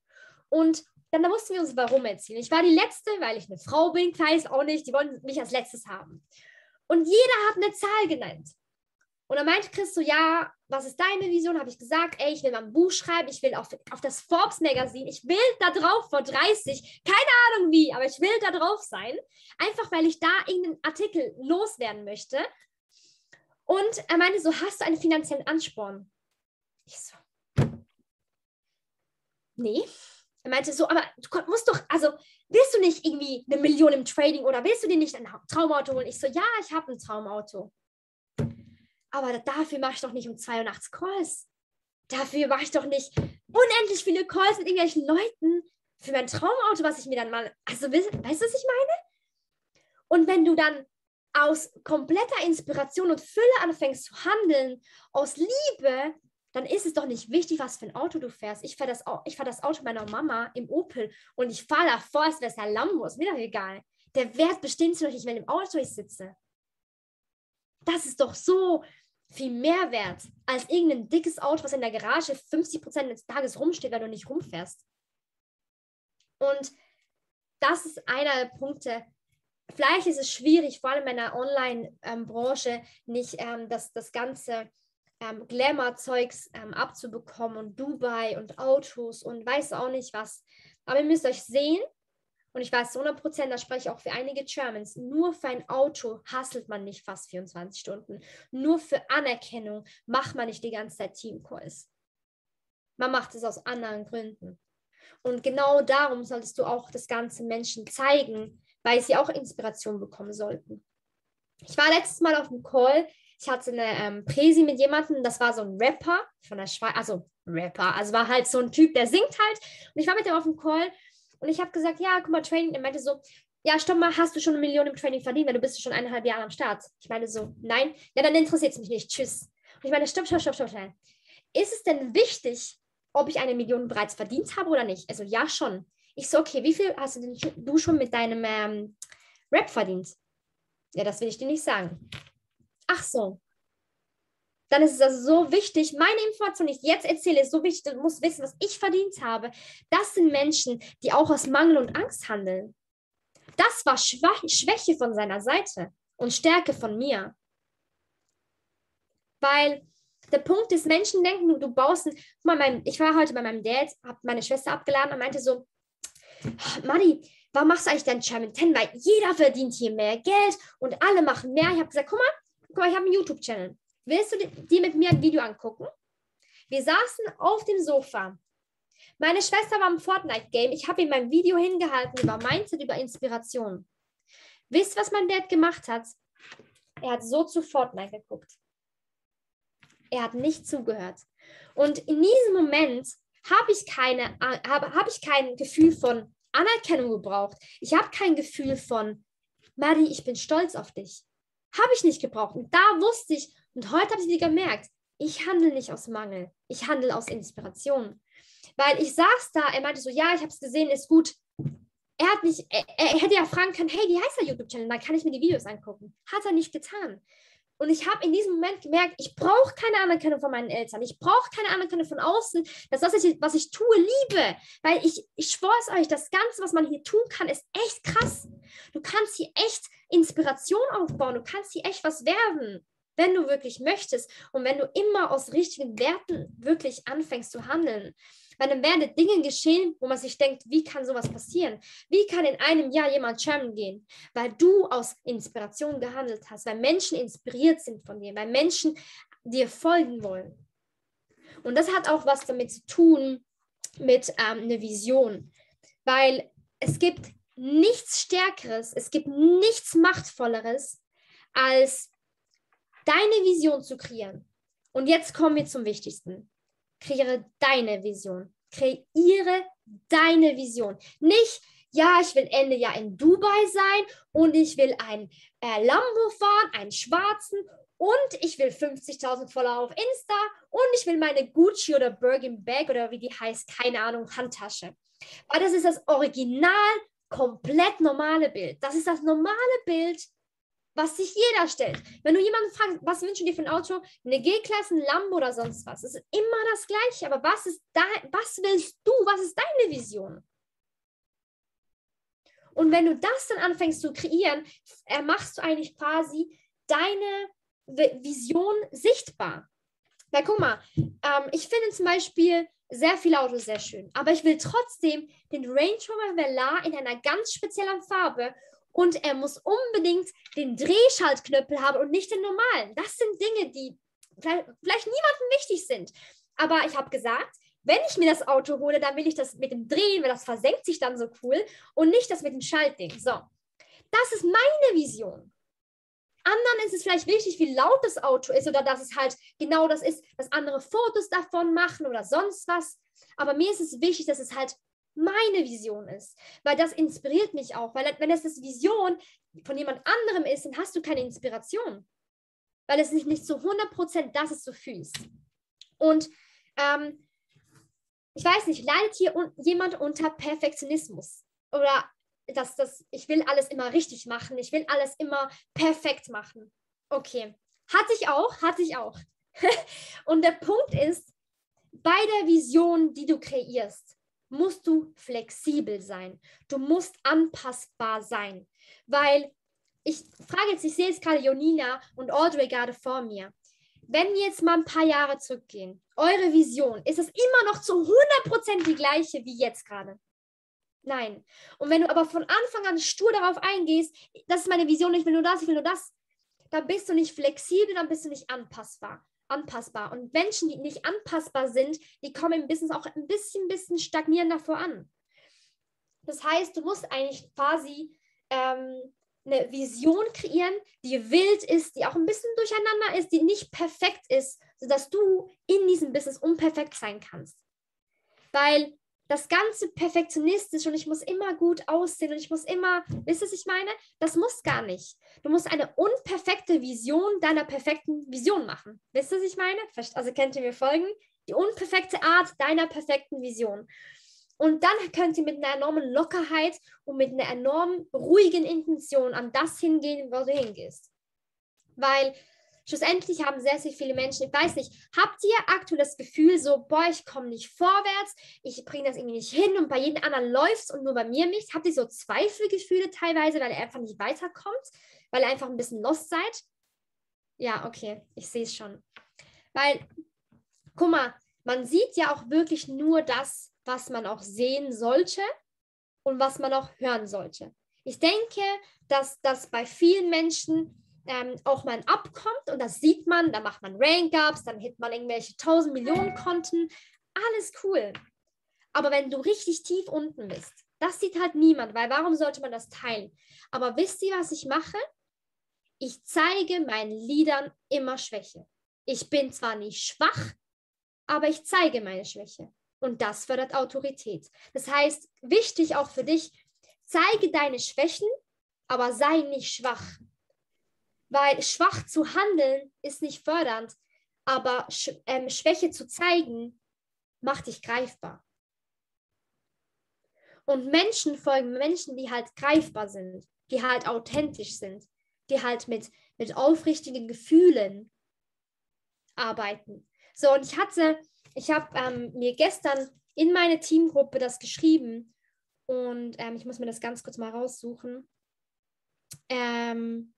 Und dann da mussten wir uns warum erzählen. Ich war die Letzte, weil ich eine Frau bin, weiß auch nicht, die wollen mich als Letztes haben. Und jeder hat eine Zahl genannt. Und dann meinte Chris so, ja, was ist deine Vision? Habe ich gesagt, ey, ich will mal ein Buch schreiben, ich will auf, auf das Forbes Magazin, ich will da drauf vor 30, keine Ahnung wie, aber ich will da drauf sein. Einfach weil ich da irgendeinen Artikel loswerden möchte. Und er meinte so, hast du einen finanziellen Ansporn? Ich so, nee. Er meinte so, aber du musst doch, also willst du nicht irgendwie eine Million im Trading oder willst du dir nicht ein Traumauto holen? Ich so, ja, ich habe ein Traumauto. Aber dafür mache ich doch nicht um 82 Calls. Dafür mache ich doch nicht unendlich viele Calls mit irgendwelchen Leuten für mein Traumauto, was ich mir dann mal. Also, weißt du, was ich meine? Und wenn du dann aus kompletter Inspiration und Fülle anfängst zu handeln, aus Liebe, dann ist es doch nicht wichtig, was für ein Auto du fährst. Ich fahre das, fahr das Auto meiner Mama im Opel und ich fahre davor, als wäre es ein Lambo. Ist mir doch egal. Der Wert bestimmt doch nicht, wenn im Auto ich sitze. Das ist doch so viel mehr wert als irgendein dickes Auto, was in der Garage 50 Prozent des Tages rumsteht, weil du nicht rumfährst. Und das ist einer der Punkte. Vielleicht ist es schwierig, vor allem in der Online-Branche, nicht ähm, das, das ganze ähm, Glamour-Zeugs ähm, abzubekommen und Dubai und Autos und weiß auch nicht was. Aber ihr müsst euch sehen, und ich weiß zu 100 Prozent, da spreche ich auch für einige Germans, nur für ein Auto hasselt man nicht fast 24 Stunden. Nur für Anerkennung macht man nicht die ganze Zeit Teamcalls. Man macht es aus anderen Gründen. Und genau darum solltest du auch das Ganze Menschen zeigen, weil sie auch Inspiration bekommen sollten. Ich war letztes Mal auf einem Call. Ich hatte eine ähm, Präsi mit jemandem, das war so ein Rapper von der Schweiz, also Rapper, also war halt so ein Typ, der singt halt. Und ich war mit dem auf dem Call und ich habe gesagt, ja, guck mal, Training. Er meinte so, ja, stopp mal, hast du schon eine Million im Training verdient, weil du bist schon eineinhalb Jahre am Start. Ich meine so, nein, ja, dann interessiert es mich nicht. Tschüss. Und ich meine, stopp, stopp, stopp, stopp, stopp. Ist es denn wichtig, ob ich eine Million bereits verdient habe oder nicht? Also ja, schon. Ich so, okay, wie viel hast du denn du schon mit deinem ähm, Rap verdient? Ja, das will ich dir nicht sagen. Ach so dann ist es also so wichtig, meine Information, die ich jetzt erzähle, ist so wichtig, du musst wissen, was ich verdient habe. Das sind Menschen, die auch aus Mangel und Angst handeln. Das war Schwäche von seiner Seite und Stärke von mir. Weil der Punkt ist, Menschen denken, du, du baust ein, mal, mein, ich war heute bei meinem Dad, habe meine Schwester abgeladen und meinte so, Madi, warum machst du eigentlich deinen German 10? Weil jeder verdient hier mehr Geld und alle machen mehr. Ich habe gesagt, guck mal, guck mal, ich habe einen YouTube-Channel. Willst du dir mit mir ein Video angucken? Wir saßen auf dem Sofa. Meine Schwester war im Fortnite-Game. Ich habe ihm mein Video hingehalten über Mindset, über Inspiration. Wisst was mein Dad gemacht hat? Er hat so zu Fortnite geguckt. Er hat nicht zugehört. Und in diesem Moment habe ich, habe, habe ich kein Gefühl von Anerkennung gebraucht. Ich habe kein Gefühl von, Mari, ich bin stolz auf dich. Habe ich nicht gebraucht. Und da wusste ich, und heute habe ich wieder gemerkt, ich handle nicht aus Mangel, ich handle aus Inspiration. Weil ich saß da, er meinte so, ja, ich habe es gesehen, ist gut. Er hat nicht, er, er, hätte ja fragen können, hey, wie heißt der YouTube-Channel? Dann kann ich mir die Videos angucken. Hat er nicht getan. Und ich habe in diesem Moment gemerkt, ich brauche keine Anerkennung von meinen Eltern. Ich brauche keine Anerkennung von außen, das, was ich tue, liebe. Weil ich, ich schwöre es euch, das Ganze, was man hier tun kann, ist echt krass. Du kannst hier echt Inspiration aufbauen. Du kannst hier echt was werden wenn du wirklich möchtest und wenn du immer aus richtigen Werten wirklich anfängst zu handeln. Weil dann werden Dinge geschehen, wo man sich denkt, wie kann sowas passieren? Wie kann in einem Jahr jemand German gehen? Weil du aus Inspiration gehandelt hast, weil Menschen inspiriert sind von dir, weil Menschen dir folgen wollen. Und das hat auch was damit zu tun mit ähm, einer Vision. Weil es gibt nichts Stärkeres, es gibt nichts Machtvolleres, als deine Vision zu kreieren. Und jetzt kommen wir zum Wichtigsten. Kreiere deine Vision. Kreiere deine Vision. Nicht, ja, ich will Ende Jahr in Dubai sein und ich will ein äh, Lambo fahren, einen schwarzen und ich will 50.000 Follower auf Insta und ich will meine Gucci oder Birkin Bag oder wie die heißt, keine Ahnung, Handtasche. Weil das ist das original, komplett normale Bild. Das ist das normale Bild, was sich jeder stellt. Wenn du jemanden fragst, was wünschst du dir für ein Auto? Eine G-Klasse, ein Lambo oder sonst was. Es ist immer das Gleiche. Aber was ist was willst du? Was ist deine Vision? Und wenn du das dann anfängst zu kreieren, äh, machst du eigentlich quasi deine Vision sichtbar. Weil guck mal, ähm, ich finde zum Beispiel sehr viele Autos sehr schön, aber ich will trotzdem den Range Rover Velar in einer ganz speziellen Farbe und er muss unbedingt den Drehschaltknüppel haben und nicht den normalen. Das sind Dinge, die vielleicht, vielleicht niemandem wichtig sind. Aber ich habe gesagt, wenn ich mir das Auto hole, dann will ich das mit dem Drehen, weil das versenkt sich dann so cool und nicht das mit dem Schaltding. So, das ist meine Vision. Anderen ist es vielleicht wichtig, wie laut das Auto ist oder dass es halt genau das ist, dass andere Fotos davon machen oder sonst was. Aber mir ist es wichtig, dass es halt meine Vision ist. Weil das inspiriert mich auch. Weil wenn es das Vision von jemand anderem ist, dann hast du keine Inspiration. Weil es nicht, nicht zu 100% das ist, so fühlst. Und ähm, ich weiß nicht, leidet hier un jemand unter Perfektionismus? Oder dass das, ich will alles immer richtig machen, ich will alles immer perfekt machen. Okay. Hatte ich auch, hatte ich auch. *laughs* Und der Punkt ist, bei der Vision, die du kreierst, musst du flexibel sein. Du musst anpassbar sein. Weil ich frage jetzt, ich sehe jetzt gerade Jonina und Audrey gerade vor mir. Wenn wir jetzt mal ein paar Jahre zurückgehen, eure Vision, ist es immer noch zu 100% die gleiche wie jetzt gerade? Nein. Und wenn du aber von Anfang an stur darauf eingehst, das ist meine Vision, ich will nur das, ich will nur das, dann bist du nicht flexibel, dann bist du nicht anpassbar anpassbar. Und Menschen, die nicht anpassbar sind, die kommen im Business auch ein bisschen, bisschen stagnierender voran. Das heißt, du musst eigentlich quasi ähm, eine Vision kreieren, die wild ist, die auch ein bisschen durcheinander ist, die nicht perfekt ist, sodass du in diesem Business unperfekt sein kannst. Weil das ganze perfektionistisch und ich muss immer gut aussehen und ich muss immer, wisst ihr, was ich meine? Das muss gar nicht. Du musst eine unperfekte Vision deiner perfekten Vision machen. Wisst ihr, was ich meine? Also könnt ihr mir folgen? Die unperfekte Art deiner perfekten Vision. Und dann könnt ihr mit einer enormen Lockerheit und mit einer enorm ruhigen Intention an das hingehen, wo du hingehst. Weil schlussendlich haben sehr, sehr viele Menschen, ich weiß nicht, habt ihr aktuell das Gefühl so, boah, ich komme nicht vorwärts, ich bringe das irgendwie nicht hin und bei jedem anderen läuft es und nur bei mir nicht? Habt ihr so Zweifelgefühle teilweise, weil ihr einfach nicht weiterkommt, weil ihr einfach ein bisschen lost seid? Ja, okay, ich sehe es schon. Weil, guck mal, man sieht ja auch wirklich nur das, was man auch sehen sollte und was man auch hören sollte. Ich denke, dass das bei vielen Menschen ähm, auch mal abkommt und das sieht man, da macht man Rank-Ups, dann hit man irgendwelche 1000 Millionen Konten, alles cool. Aber wenn du richtig tief unten bist, das sieht halt niemand, weil warum sollte man das teilen? Aber wisst ihr, was ich mache? Ich zeige meinen Liedern immer Schwäche. Ich bin zwar nicht schwach, aber ich zeige meine Schwäche. Und das fördert Autorität. Das heißt, wichtig auch für dich, zeige deine Schwächen, aber sei nicht schwach. Weil schwach zu handeln ist nicht fördernd, aber Sch ähm, Schwäche zu zeigen macht dich greifbar. Und Menschen folgen Menschen, die halt greifbar sind, die halt authentisch sind, die halt mit, mit aufrichtigen Gefühlen arbeiten. So, und ich hatte, ich habe ähm, mir gestern in meine Teamgruppe das geschrieben und ähm, ich muss mir das ganz kurz mal raussuchen. Ähm,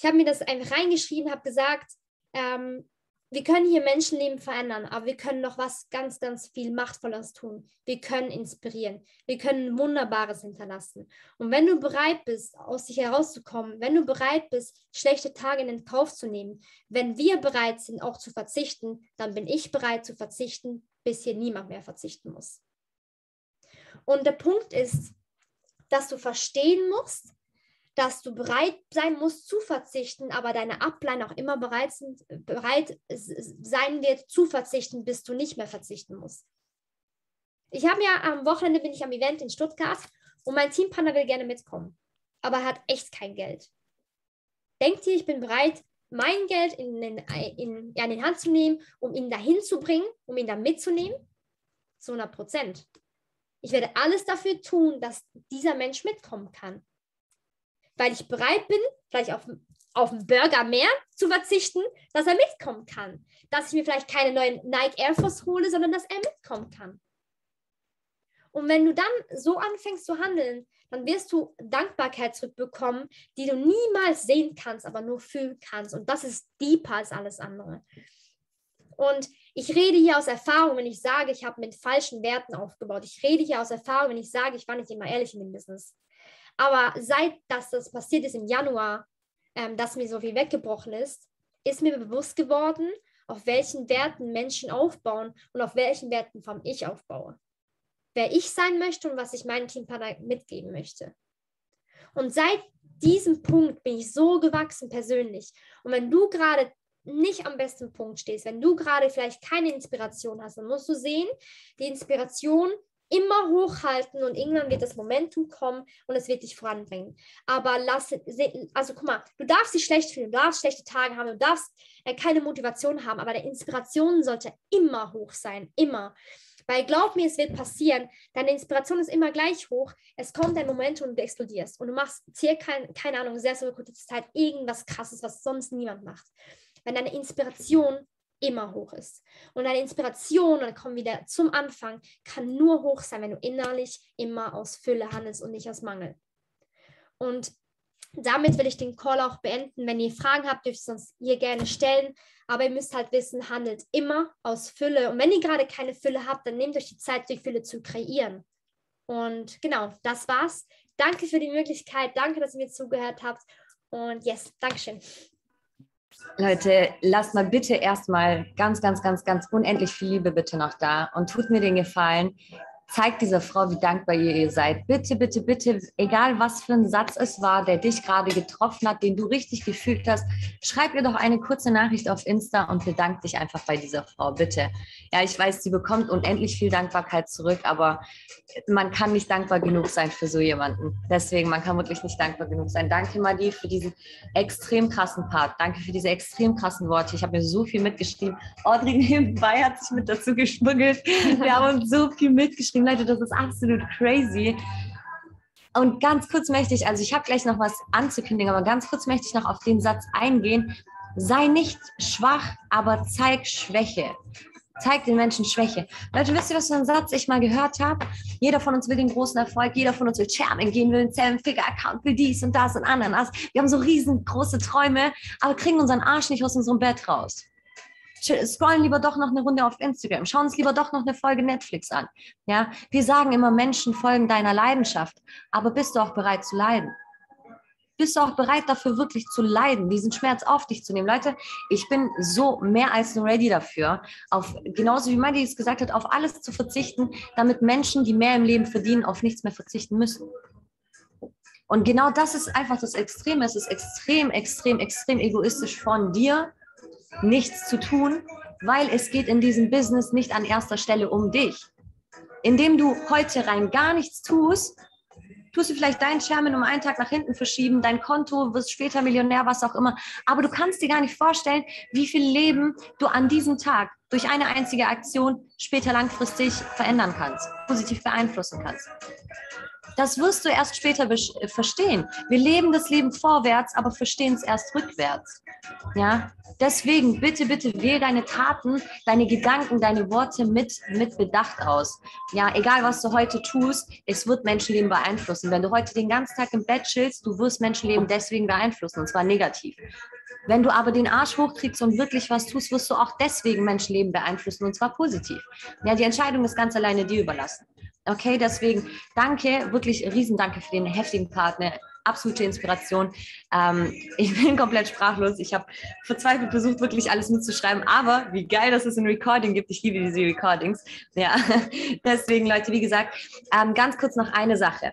ich habe mir das einfach reingeschrieben, habe gesagt, ähm, wir können hier Menschenleben verändern, aber wir können noch was ganz, ganz viel Machtvolles tun. Wir können inspirieren. Wir können Wunderbares hinterlassen. Und wenn du bereit bist, aus sich herauszukommen, wenn du bereit bist, schlechte Tage in Kauf zu nehmen, wenn wir bereit sind, auch zu verzichten, dann bin ich bereit zu verzichten, bis hier niemand mehr verzichten muss. Und der Punkt ist, dass du verstehen musst, dass du bereit sein musst zu verzichten, aber deine Upline auch immer bereit, bereit sein wird zu verzichten, bis du nicht mehr verzichten musst. Ich habe ja am Wochenende bin ich am Event in Stuttgart und mein Teampartner will gerne mitkommen, aber er hat echt kein Geld. Denkt ihr, ich bin bereit, mein Geld in, den, in, ja, in die Hand zu nehmen, um ihn dahin zu bringen, um ihn da mitzunehmen? Zu 100 Prozent. Ich werde alles dafür tun, dass dieser Mensch mitkommen kann. Weil ich bereit bin, vielleicht auf, auf einen Burger mehr zu verzichten, dass er mitkommen kann. Dass ich mir vielleicht keine neuen Nike Air Force hole, sondern dass er mitkommen kann. Und wenn du dann so anfängst zu handeln, dann wirst du Dankbarkeit zurückbekommen, die du niemals sehen kannst, aber nur fühlen kannst. Und das ist deeper als alles andere. Und ich rede hier aus Erfahrung, wenn ich sage, ich habe mit falschen Werten aufgebaut. Ich rede hier aus Erfahrung, wenn ich sage, ich war nicht immer ehrlich in dem Business. Aber seit das, das passiert ist im Januar, ähm, dass mir so viel weggebrochen ist, ist mir bewusst geworden, auf welchen Werten Menschen aufbauen und auf welchen Werten vom Ich aufbaue wer ich sein möchte und was ich meinem Teampartner mitgeben möchte. Und seit diesem Punkt bin ich so gewachsen persönlich. Und wenn du gerade nicht am besten Punkt stehst, wenn du gerade vielleicht keine Inspiration hast, dann musst du sehen, die Inspiration immer hochhalten und irgendwann wird das Momentum kommen und es wird dich voranbringen. Aber lass, also guck mal, du darfst dich schlecht fühlen, du darfst schlechte Tage haben, du darfst äh, keine Motivation haben, aber die Inspiration sollte immer hoch sein, immer. Weil glaub mir, es wird passieren. Deine Inspiration ist immer gleich hoch. Es kommt ein Moment und du explodierst. Und du machst circa, keine Ahnung, sehr, sehr kurze Zeit irgendwas Krasses, was sonst niemand macht. Wenn deine Inspiration immer hoch ist. Und deine Inspiration, und dann kommen wir wieder zum Anfang, kann nur hoch sein, wenn du innerlich immer aus Fülle handelst und nicht aus Mangel. Und damit will ich den Call auch beenden. Wenn ihr Fragen habt, dürft ihr uns hier gerne stellen. Aber ihr müsst halt wissen, handelt immer aus Fülle. Und wenn ihr gerade keine Fülle habt, dann nehmt euch die Zeit, die Fülle zu kreieren. Und genau, das war's. Danke für die Möglichkeit. Danke, dass ihr mir zugehört habt. Und yes, Dankeschön. Leute, lasst mal bitte erstmal ganz, ganz, ganz, ganz unendlich viel Liebe bitte noch da und tut mir den Gefallen, zeigt dieser Frau, wie dankbar ihr ihr seid. Bitte, bitte, bitte, egal was für ein Satz es war, der dich gerade getroffen hat, den du richtig gefühlt hast, schreib ihr doch eine kurze Nachricht auf Insta und bedank dich einfach bei dieser Frau, bitte. Ja, ich weiß, sie bekommt unendlich viel Dankbarkeit zurück, aber man kann nicht dankbar genug sein für so jemanden. Deswegen, man kann wirklich nicht dankbar genug sein. Danke, Madi, für diesen extrem krassen Part. Danke für diese extrem krassen Worte. Ich habe mir so viel mitgeschrieben. Audrey *laughs* nebenbei hat sich mit dazu geschmuggelt. Wir haben uns so viel mitgeschrieben geschrieben, Leute, das ist absolut crazy. Und ganz kurz möchte ich, also ich habe gleich noch was anzukündigen, aber ganz kurz möchte ich noch auf den Satz eingehen. Sei nicht schwach, aber zeig Schwäche. Zeig den Menschen Schwäche. Leute, wisst ihr, was für ein Satz ich mal gehört habe? Jeder von uns will den großen Erfolg, jeder von uns will Chairman gehen, will einen Seven-Figure-Account, will dies und das und anderes. Wir haben so riesengroße Träume, aber kriegen unseren Arsch nicht aus unserem Bett raus scrollen lieber doch noch eine Runde auf Instagram, schauen uns lieber doch noch eine Folge Netflix an. Ja, wir sagen immer, Menschen folgen deiner Leidenschaft, aber bist du auch bereit zu leiden? Bist du auch bereit dafür wirklich zu leiden, diesen Schmerz auf dich zu nehmen? Leute, ich bin so mehr als ready dafür, auf, genauso wie Mandy es gesagt hat, auf alles zu verzichten, damit Menschen, die mehr im Leben verdienen, auf nichts mehr verzichten müssen. Und genau das ist einfach das Extreme. Es ist extrem, extrem, extrem egoistisch von dir, nichts zu tun, weil es geht in diesem Business nicht an erster Stelle um dich. Indem du heute rein gar nichts tust, tust du vielleicht deinen Schermen um einen Tag nach hinten verschieben, dein Konto, wirst später Millionär, was auch immer. Aber du kannst dir gar nicht vorstellen, wie viel Leben du an diesem Tag durch eine einzige Aktion später langfristig verändern kannst, positiv beeinflussen kannst. Das wirst du erst später verstehen. Wir leben das Leben vorwärts, aber verstehen es erst rückwärts. Ja, deswegen bitte, bitte wähle deine Taten, deine Gedanken, deine Worte mit, mit Bedacht aus. Ja, egal was du heute tust, es wird Menschenleben beeinflussen. Wenn du heute den ganzen Tag im Bett chillst, du wirst Menschenleben deswegen beeinflussen und zwar negativ. Wenn du aber den Arsch hochkriegst und wirklich was tust, wirst du auch deswegen Menschenleben beeinflussen und zwar positiv. Ja, die Entscheidung ist ganz alleine dir überlassen. Okay, deswegen danke, wirklich Riesendanke für den heftigen Partner. Absolute Inspiration. Ähm, ich *laughs* bin komplett sprachlos. Ich habe verzweifelt versucht, wirklich alles mitzuschreiben. Aber wie geil, dass es ein Recording gibt. Ich liebe diese Recordings. Ja, *laughs* deswegen, Leute, wie gesagt, ähm, ganz kurz noch eine Sache.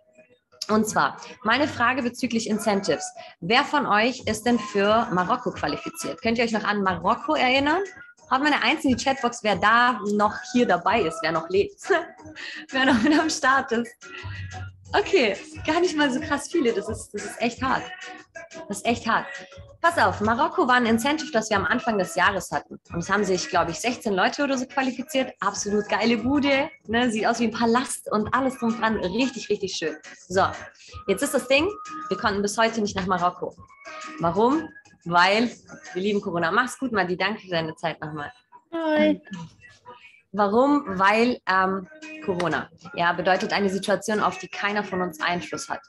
Und zwar meine Frage bezüglich Incentives. Wer von euch ist denn für Marokko qualifiziert? Könnt ihr euch noch an Marokko erinnern? Haben wir eine einzige Chatbox, wer da noch hier dabei ist, wer noch lebt, *laughs* wer noch mit am Start ist. Okay, gar nicht mal so krass viele. Das ist, das ist echt hart. Das ist echt hart. Pass auf, Marokko war ein Incentive, das wir am Anfang des Jahres hatten. Und es haben sich, glaube ich, 16 Leute oder so qualifiziert. Absolut geile Bude. Ne? Sieht aus wie ein Palast und alles drum dran. Richtig, richtig schön. So, jetzt ist das Ding, wir konnten bis heute nicht nach Marokko. Warum? Weil, wir lieben Corona. Mach's gut, Madi. Danke für deine Zeit nochmal. Hi. Warum? Weil ähm, Corona ja, bedeutet eine Situation, auf die keiner von uns Einfluss hat.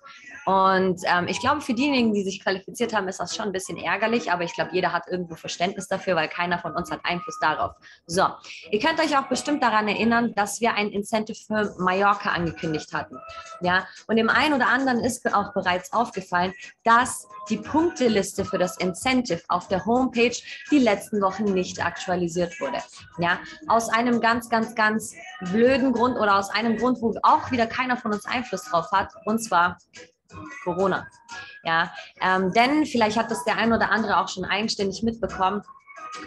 Und ähm, ich glaube, für diejenigen, die sich qualifiziert haben, ist das schon ein bisschen ärgerlich, aber ich glaube, jeder hat irgendwo Verständnis dafür, weil keiner von uns hat Einfluss darauf. So, ihr könnt euch auch bestimmt daran erinnern, dass wir ein Incentive für Mallorca angekündigt hatten. Ja, und dem einen oder anderen ist auch bereits aufgefallen, dass die Punkteliste für das Incentive auf der Homepage die letzten Wochen nicht aktualisiert wurde. Ja, aus einem ganz, ganz, ganz blöden Grund oder aus einem Grund, wo auch wieder keiner von uns Einfluss drauf hat, und zwar Corona. Ja, ähm, denn vielleicht hat das der ein oder andere auch schon eigenständig mitbekommen.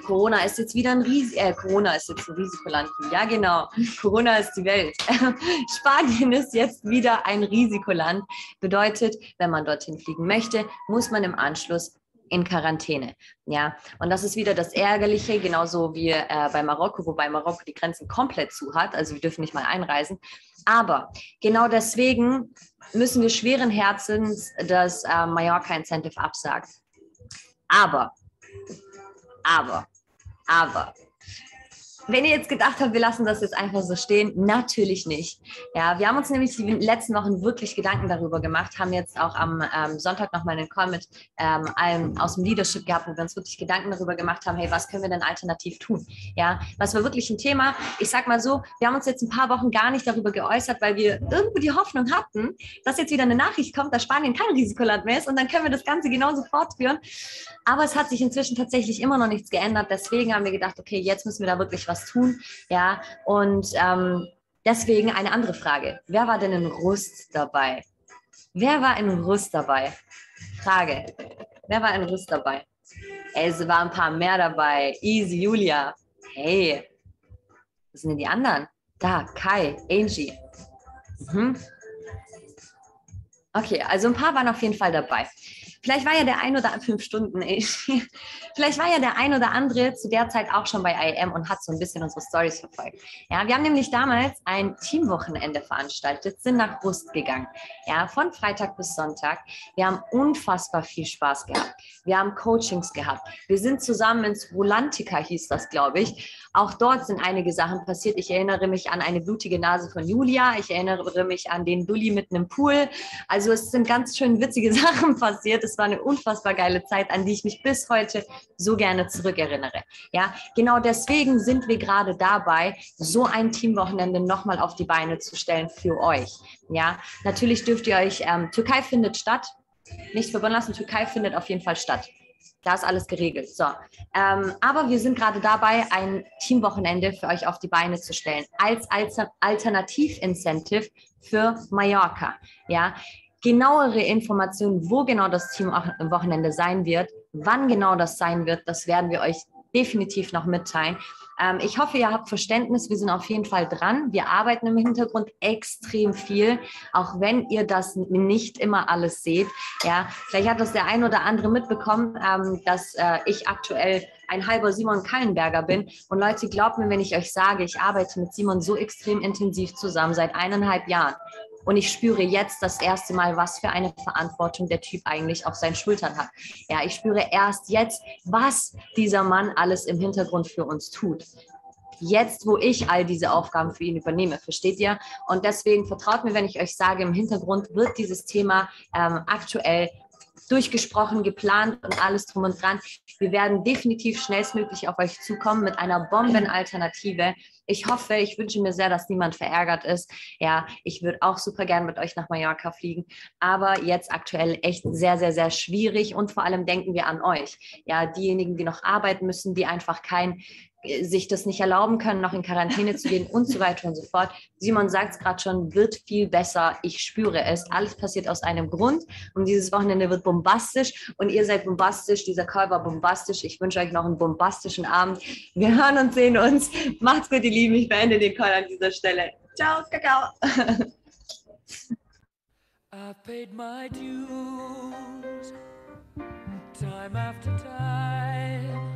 Corona ist jetzt wieder ein Ris äh, Corona ist jetzt ein Risikoland. Ja, genau. Corona ist die Welt. *laughs* Spanien ist jetzt wieder ein Risikoland. Bedeutet, wenn man dorthin fliegen möchte, muss man im Anschluss in Quarantäne. Ja, und das ist wieder das Ärgerliche, genauso wie äh, bei Marokko, wobei Marokko die Grenzen komplett zu hat. Also wir dürfen nicht mal einreisen. Aber genau deswegen müssen wir schweren Herzens das äh, Mallorca Incentive absagen. Aber, aber, aber, wenn ihr jetzt gedacht habt, wir lassen das jetzt einfach so stehen, natürlich nicht. Ja, wir haben uns nämlich die letzten Wochen wirklich Gedanken darüber gemacht, haben jetzt auch am ähm, Sonntag nochmal einen Call mit ähm, einem aus dem Leadership gehabt, wo wir uns wirklich Gedanken darüber gemacht haben, hey, was können wir denn alternativ tun? Ja, was war wirklich ein Thema? Ich sag mal so, wir haben uns jetzt ein paar Wochen gar nicht darüber geäußert, weil wir irgendwo die Hoffnung hatten, dass jetzt wieder eine Nachricht kommt, dass Spanien kein Risikoland mehr ist und dann können wir das Ganze genauso fortführen. Aber es hat sich inzwischen tatsächlich immer noch nichts geändert. Deswegen haben wir gedacht, okay, jetzt müssen wir da wirklich was tun. Ja, und ähm, deswegen eine andere Frage. Wer war denn in Rust dabei? Wer war in Rust dabei? Frage. Wer war in Rust dabei? Es waren ein paar mehr dabei. Easy, Julia. Hey, was sind denn die anderen? Da, Kai, Angie. Mhm. Okay, also ein paar waren auf jeden Fall dabei. Vielleicht war ja der ein oder *laughs* fünf Stunden, ey. Vielleicht war ja der ein oder andere zu der Zeit auch schon bei IM und hat so ein bisschen unsere Stories verfolgt. Ja, wir haben nämlich damals ein Teamwochenende veranstaltet, sind nach Rust gegangen. Ja, von Freitag bis Sonntag. Wir haben unfassbar viel Spaß gehabt. Wir haben Coachings gehabt. Wir sind zusammen ins Volantica, hieß das, glaube ich. Auch dort sind einige Sachen passiert. Ich erinnere mich an eine blutige Nase von Julia. Ich erinnere mich an den Dulli mitten im Pool. Also es sind ganz schön witzige *laughs* Sachen passiert. Es war eine unfassbar geile Zeit, an die ich mich bis heute so gerne zurückerinnere. Ja, genau deswegen sind wir gerade dabei, so ein Teamwochenende nochmal auf die Beine zu stellen für euch. Ja, natürlich dürft ihr euch, ähm, Türkei findet statt. Nicht verbunden lassen, Türkei findet auf jeden Fall statt. Da ist alles geregelt. So. Ähm, aber wir sind gerade dabei, ein Teamwochenende für euch auf die Beine zu stellen, als, als Alternativincentive für Mallorca. Ja, genauere Informationen, wo genau das Teamwochenende sein wird, wann genau das sein wird, das werden wir euch definitiv noch mitteilen. Ähm, ich hoffe, ihr habt Verständnis. Wir sind auf jeden Fall dran. Wir arbeiten im Hintergrund extrem viel, auch wenn ihr das nicht immer alles seht. Ja, vielleicht hat das der ein oder andere mitbekommen, ähm, dass äh, ich aktuell ein halber Simon Kallenberger bin. Und Leute, glaubt mir, wenn ich euch sage, ich arbeite mit Simon so extrem intensiv zusammen seit eineinhalb Jahren. Und ich spüre jetzt das erste Mal, was für eine Verantwortung der Typ eigentlich auf seinen Schultern hat. Ja, ich spüre erst jetzt, was dieser Mann alles im Hintergrund für uns tut. Jetzt, wo ich all diese Aufgaben für ihn übernehme, versteht ihr? Und deswegen vertraut mir, wenn ich euch sage, im Hintergrund wird dieses Thema ähm, aktuell durchgesprochen, geplant und alles drum und dran. Wir werden definitiv schnellstmöglich auf euch zukommen mit einer Bombenalternative. Ich hoffe, ich wünsche mir sehr, dass niemand verärgert ist. Ja, ich würde auch super gern mit euch nach Mallorca fliegen, aber jetzt aktuell echt sehr, sehr, sehr schwierig und vor allem denken wir an euch. Ja, diejenigen, die noch arbeiten müssen, die einfach kein sich das nicht erlauben können, noch in Quarantäne zu gehen und so weiter und so fort. Simon sagt es gerade schon, wird viel besser. Ich spüre es. Alles passiert aus einem Grund und dieses Wochenende wird bombastisch und ihr seid bombastisch. Dieser Call war bombastisch. Ich wünsche euch noch einen bombastischen Abend. Wir hören und sehen uns. Macht's gut, ihr Lieben. Ich beende den Call an dieser Stelle. Ciao, Kakao. *laughs* I've paid my dues time after time.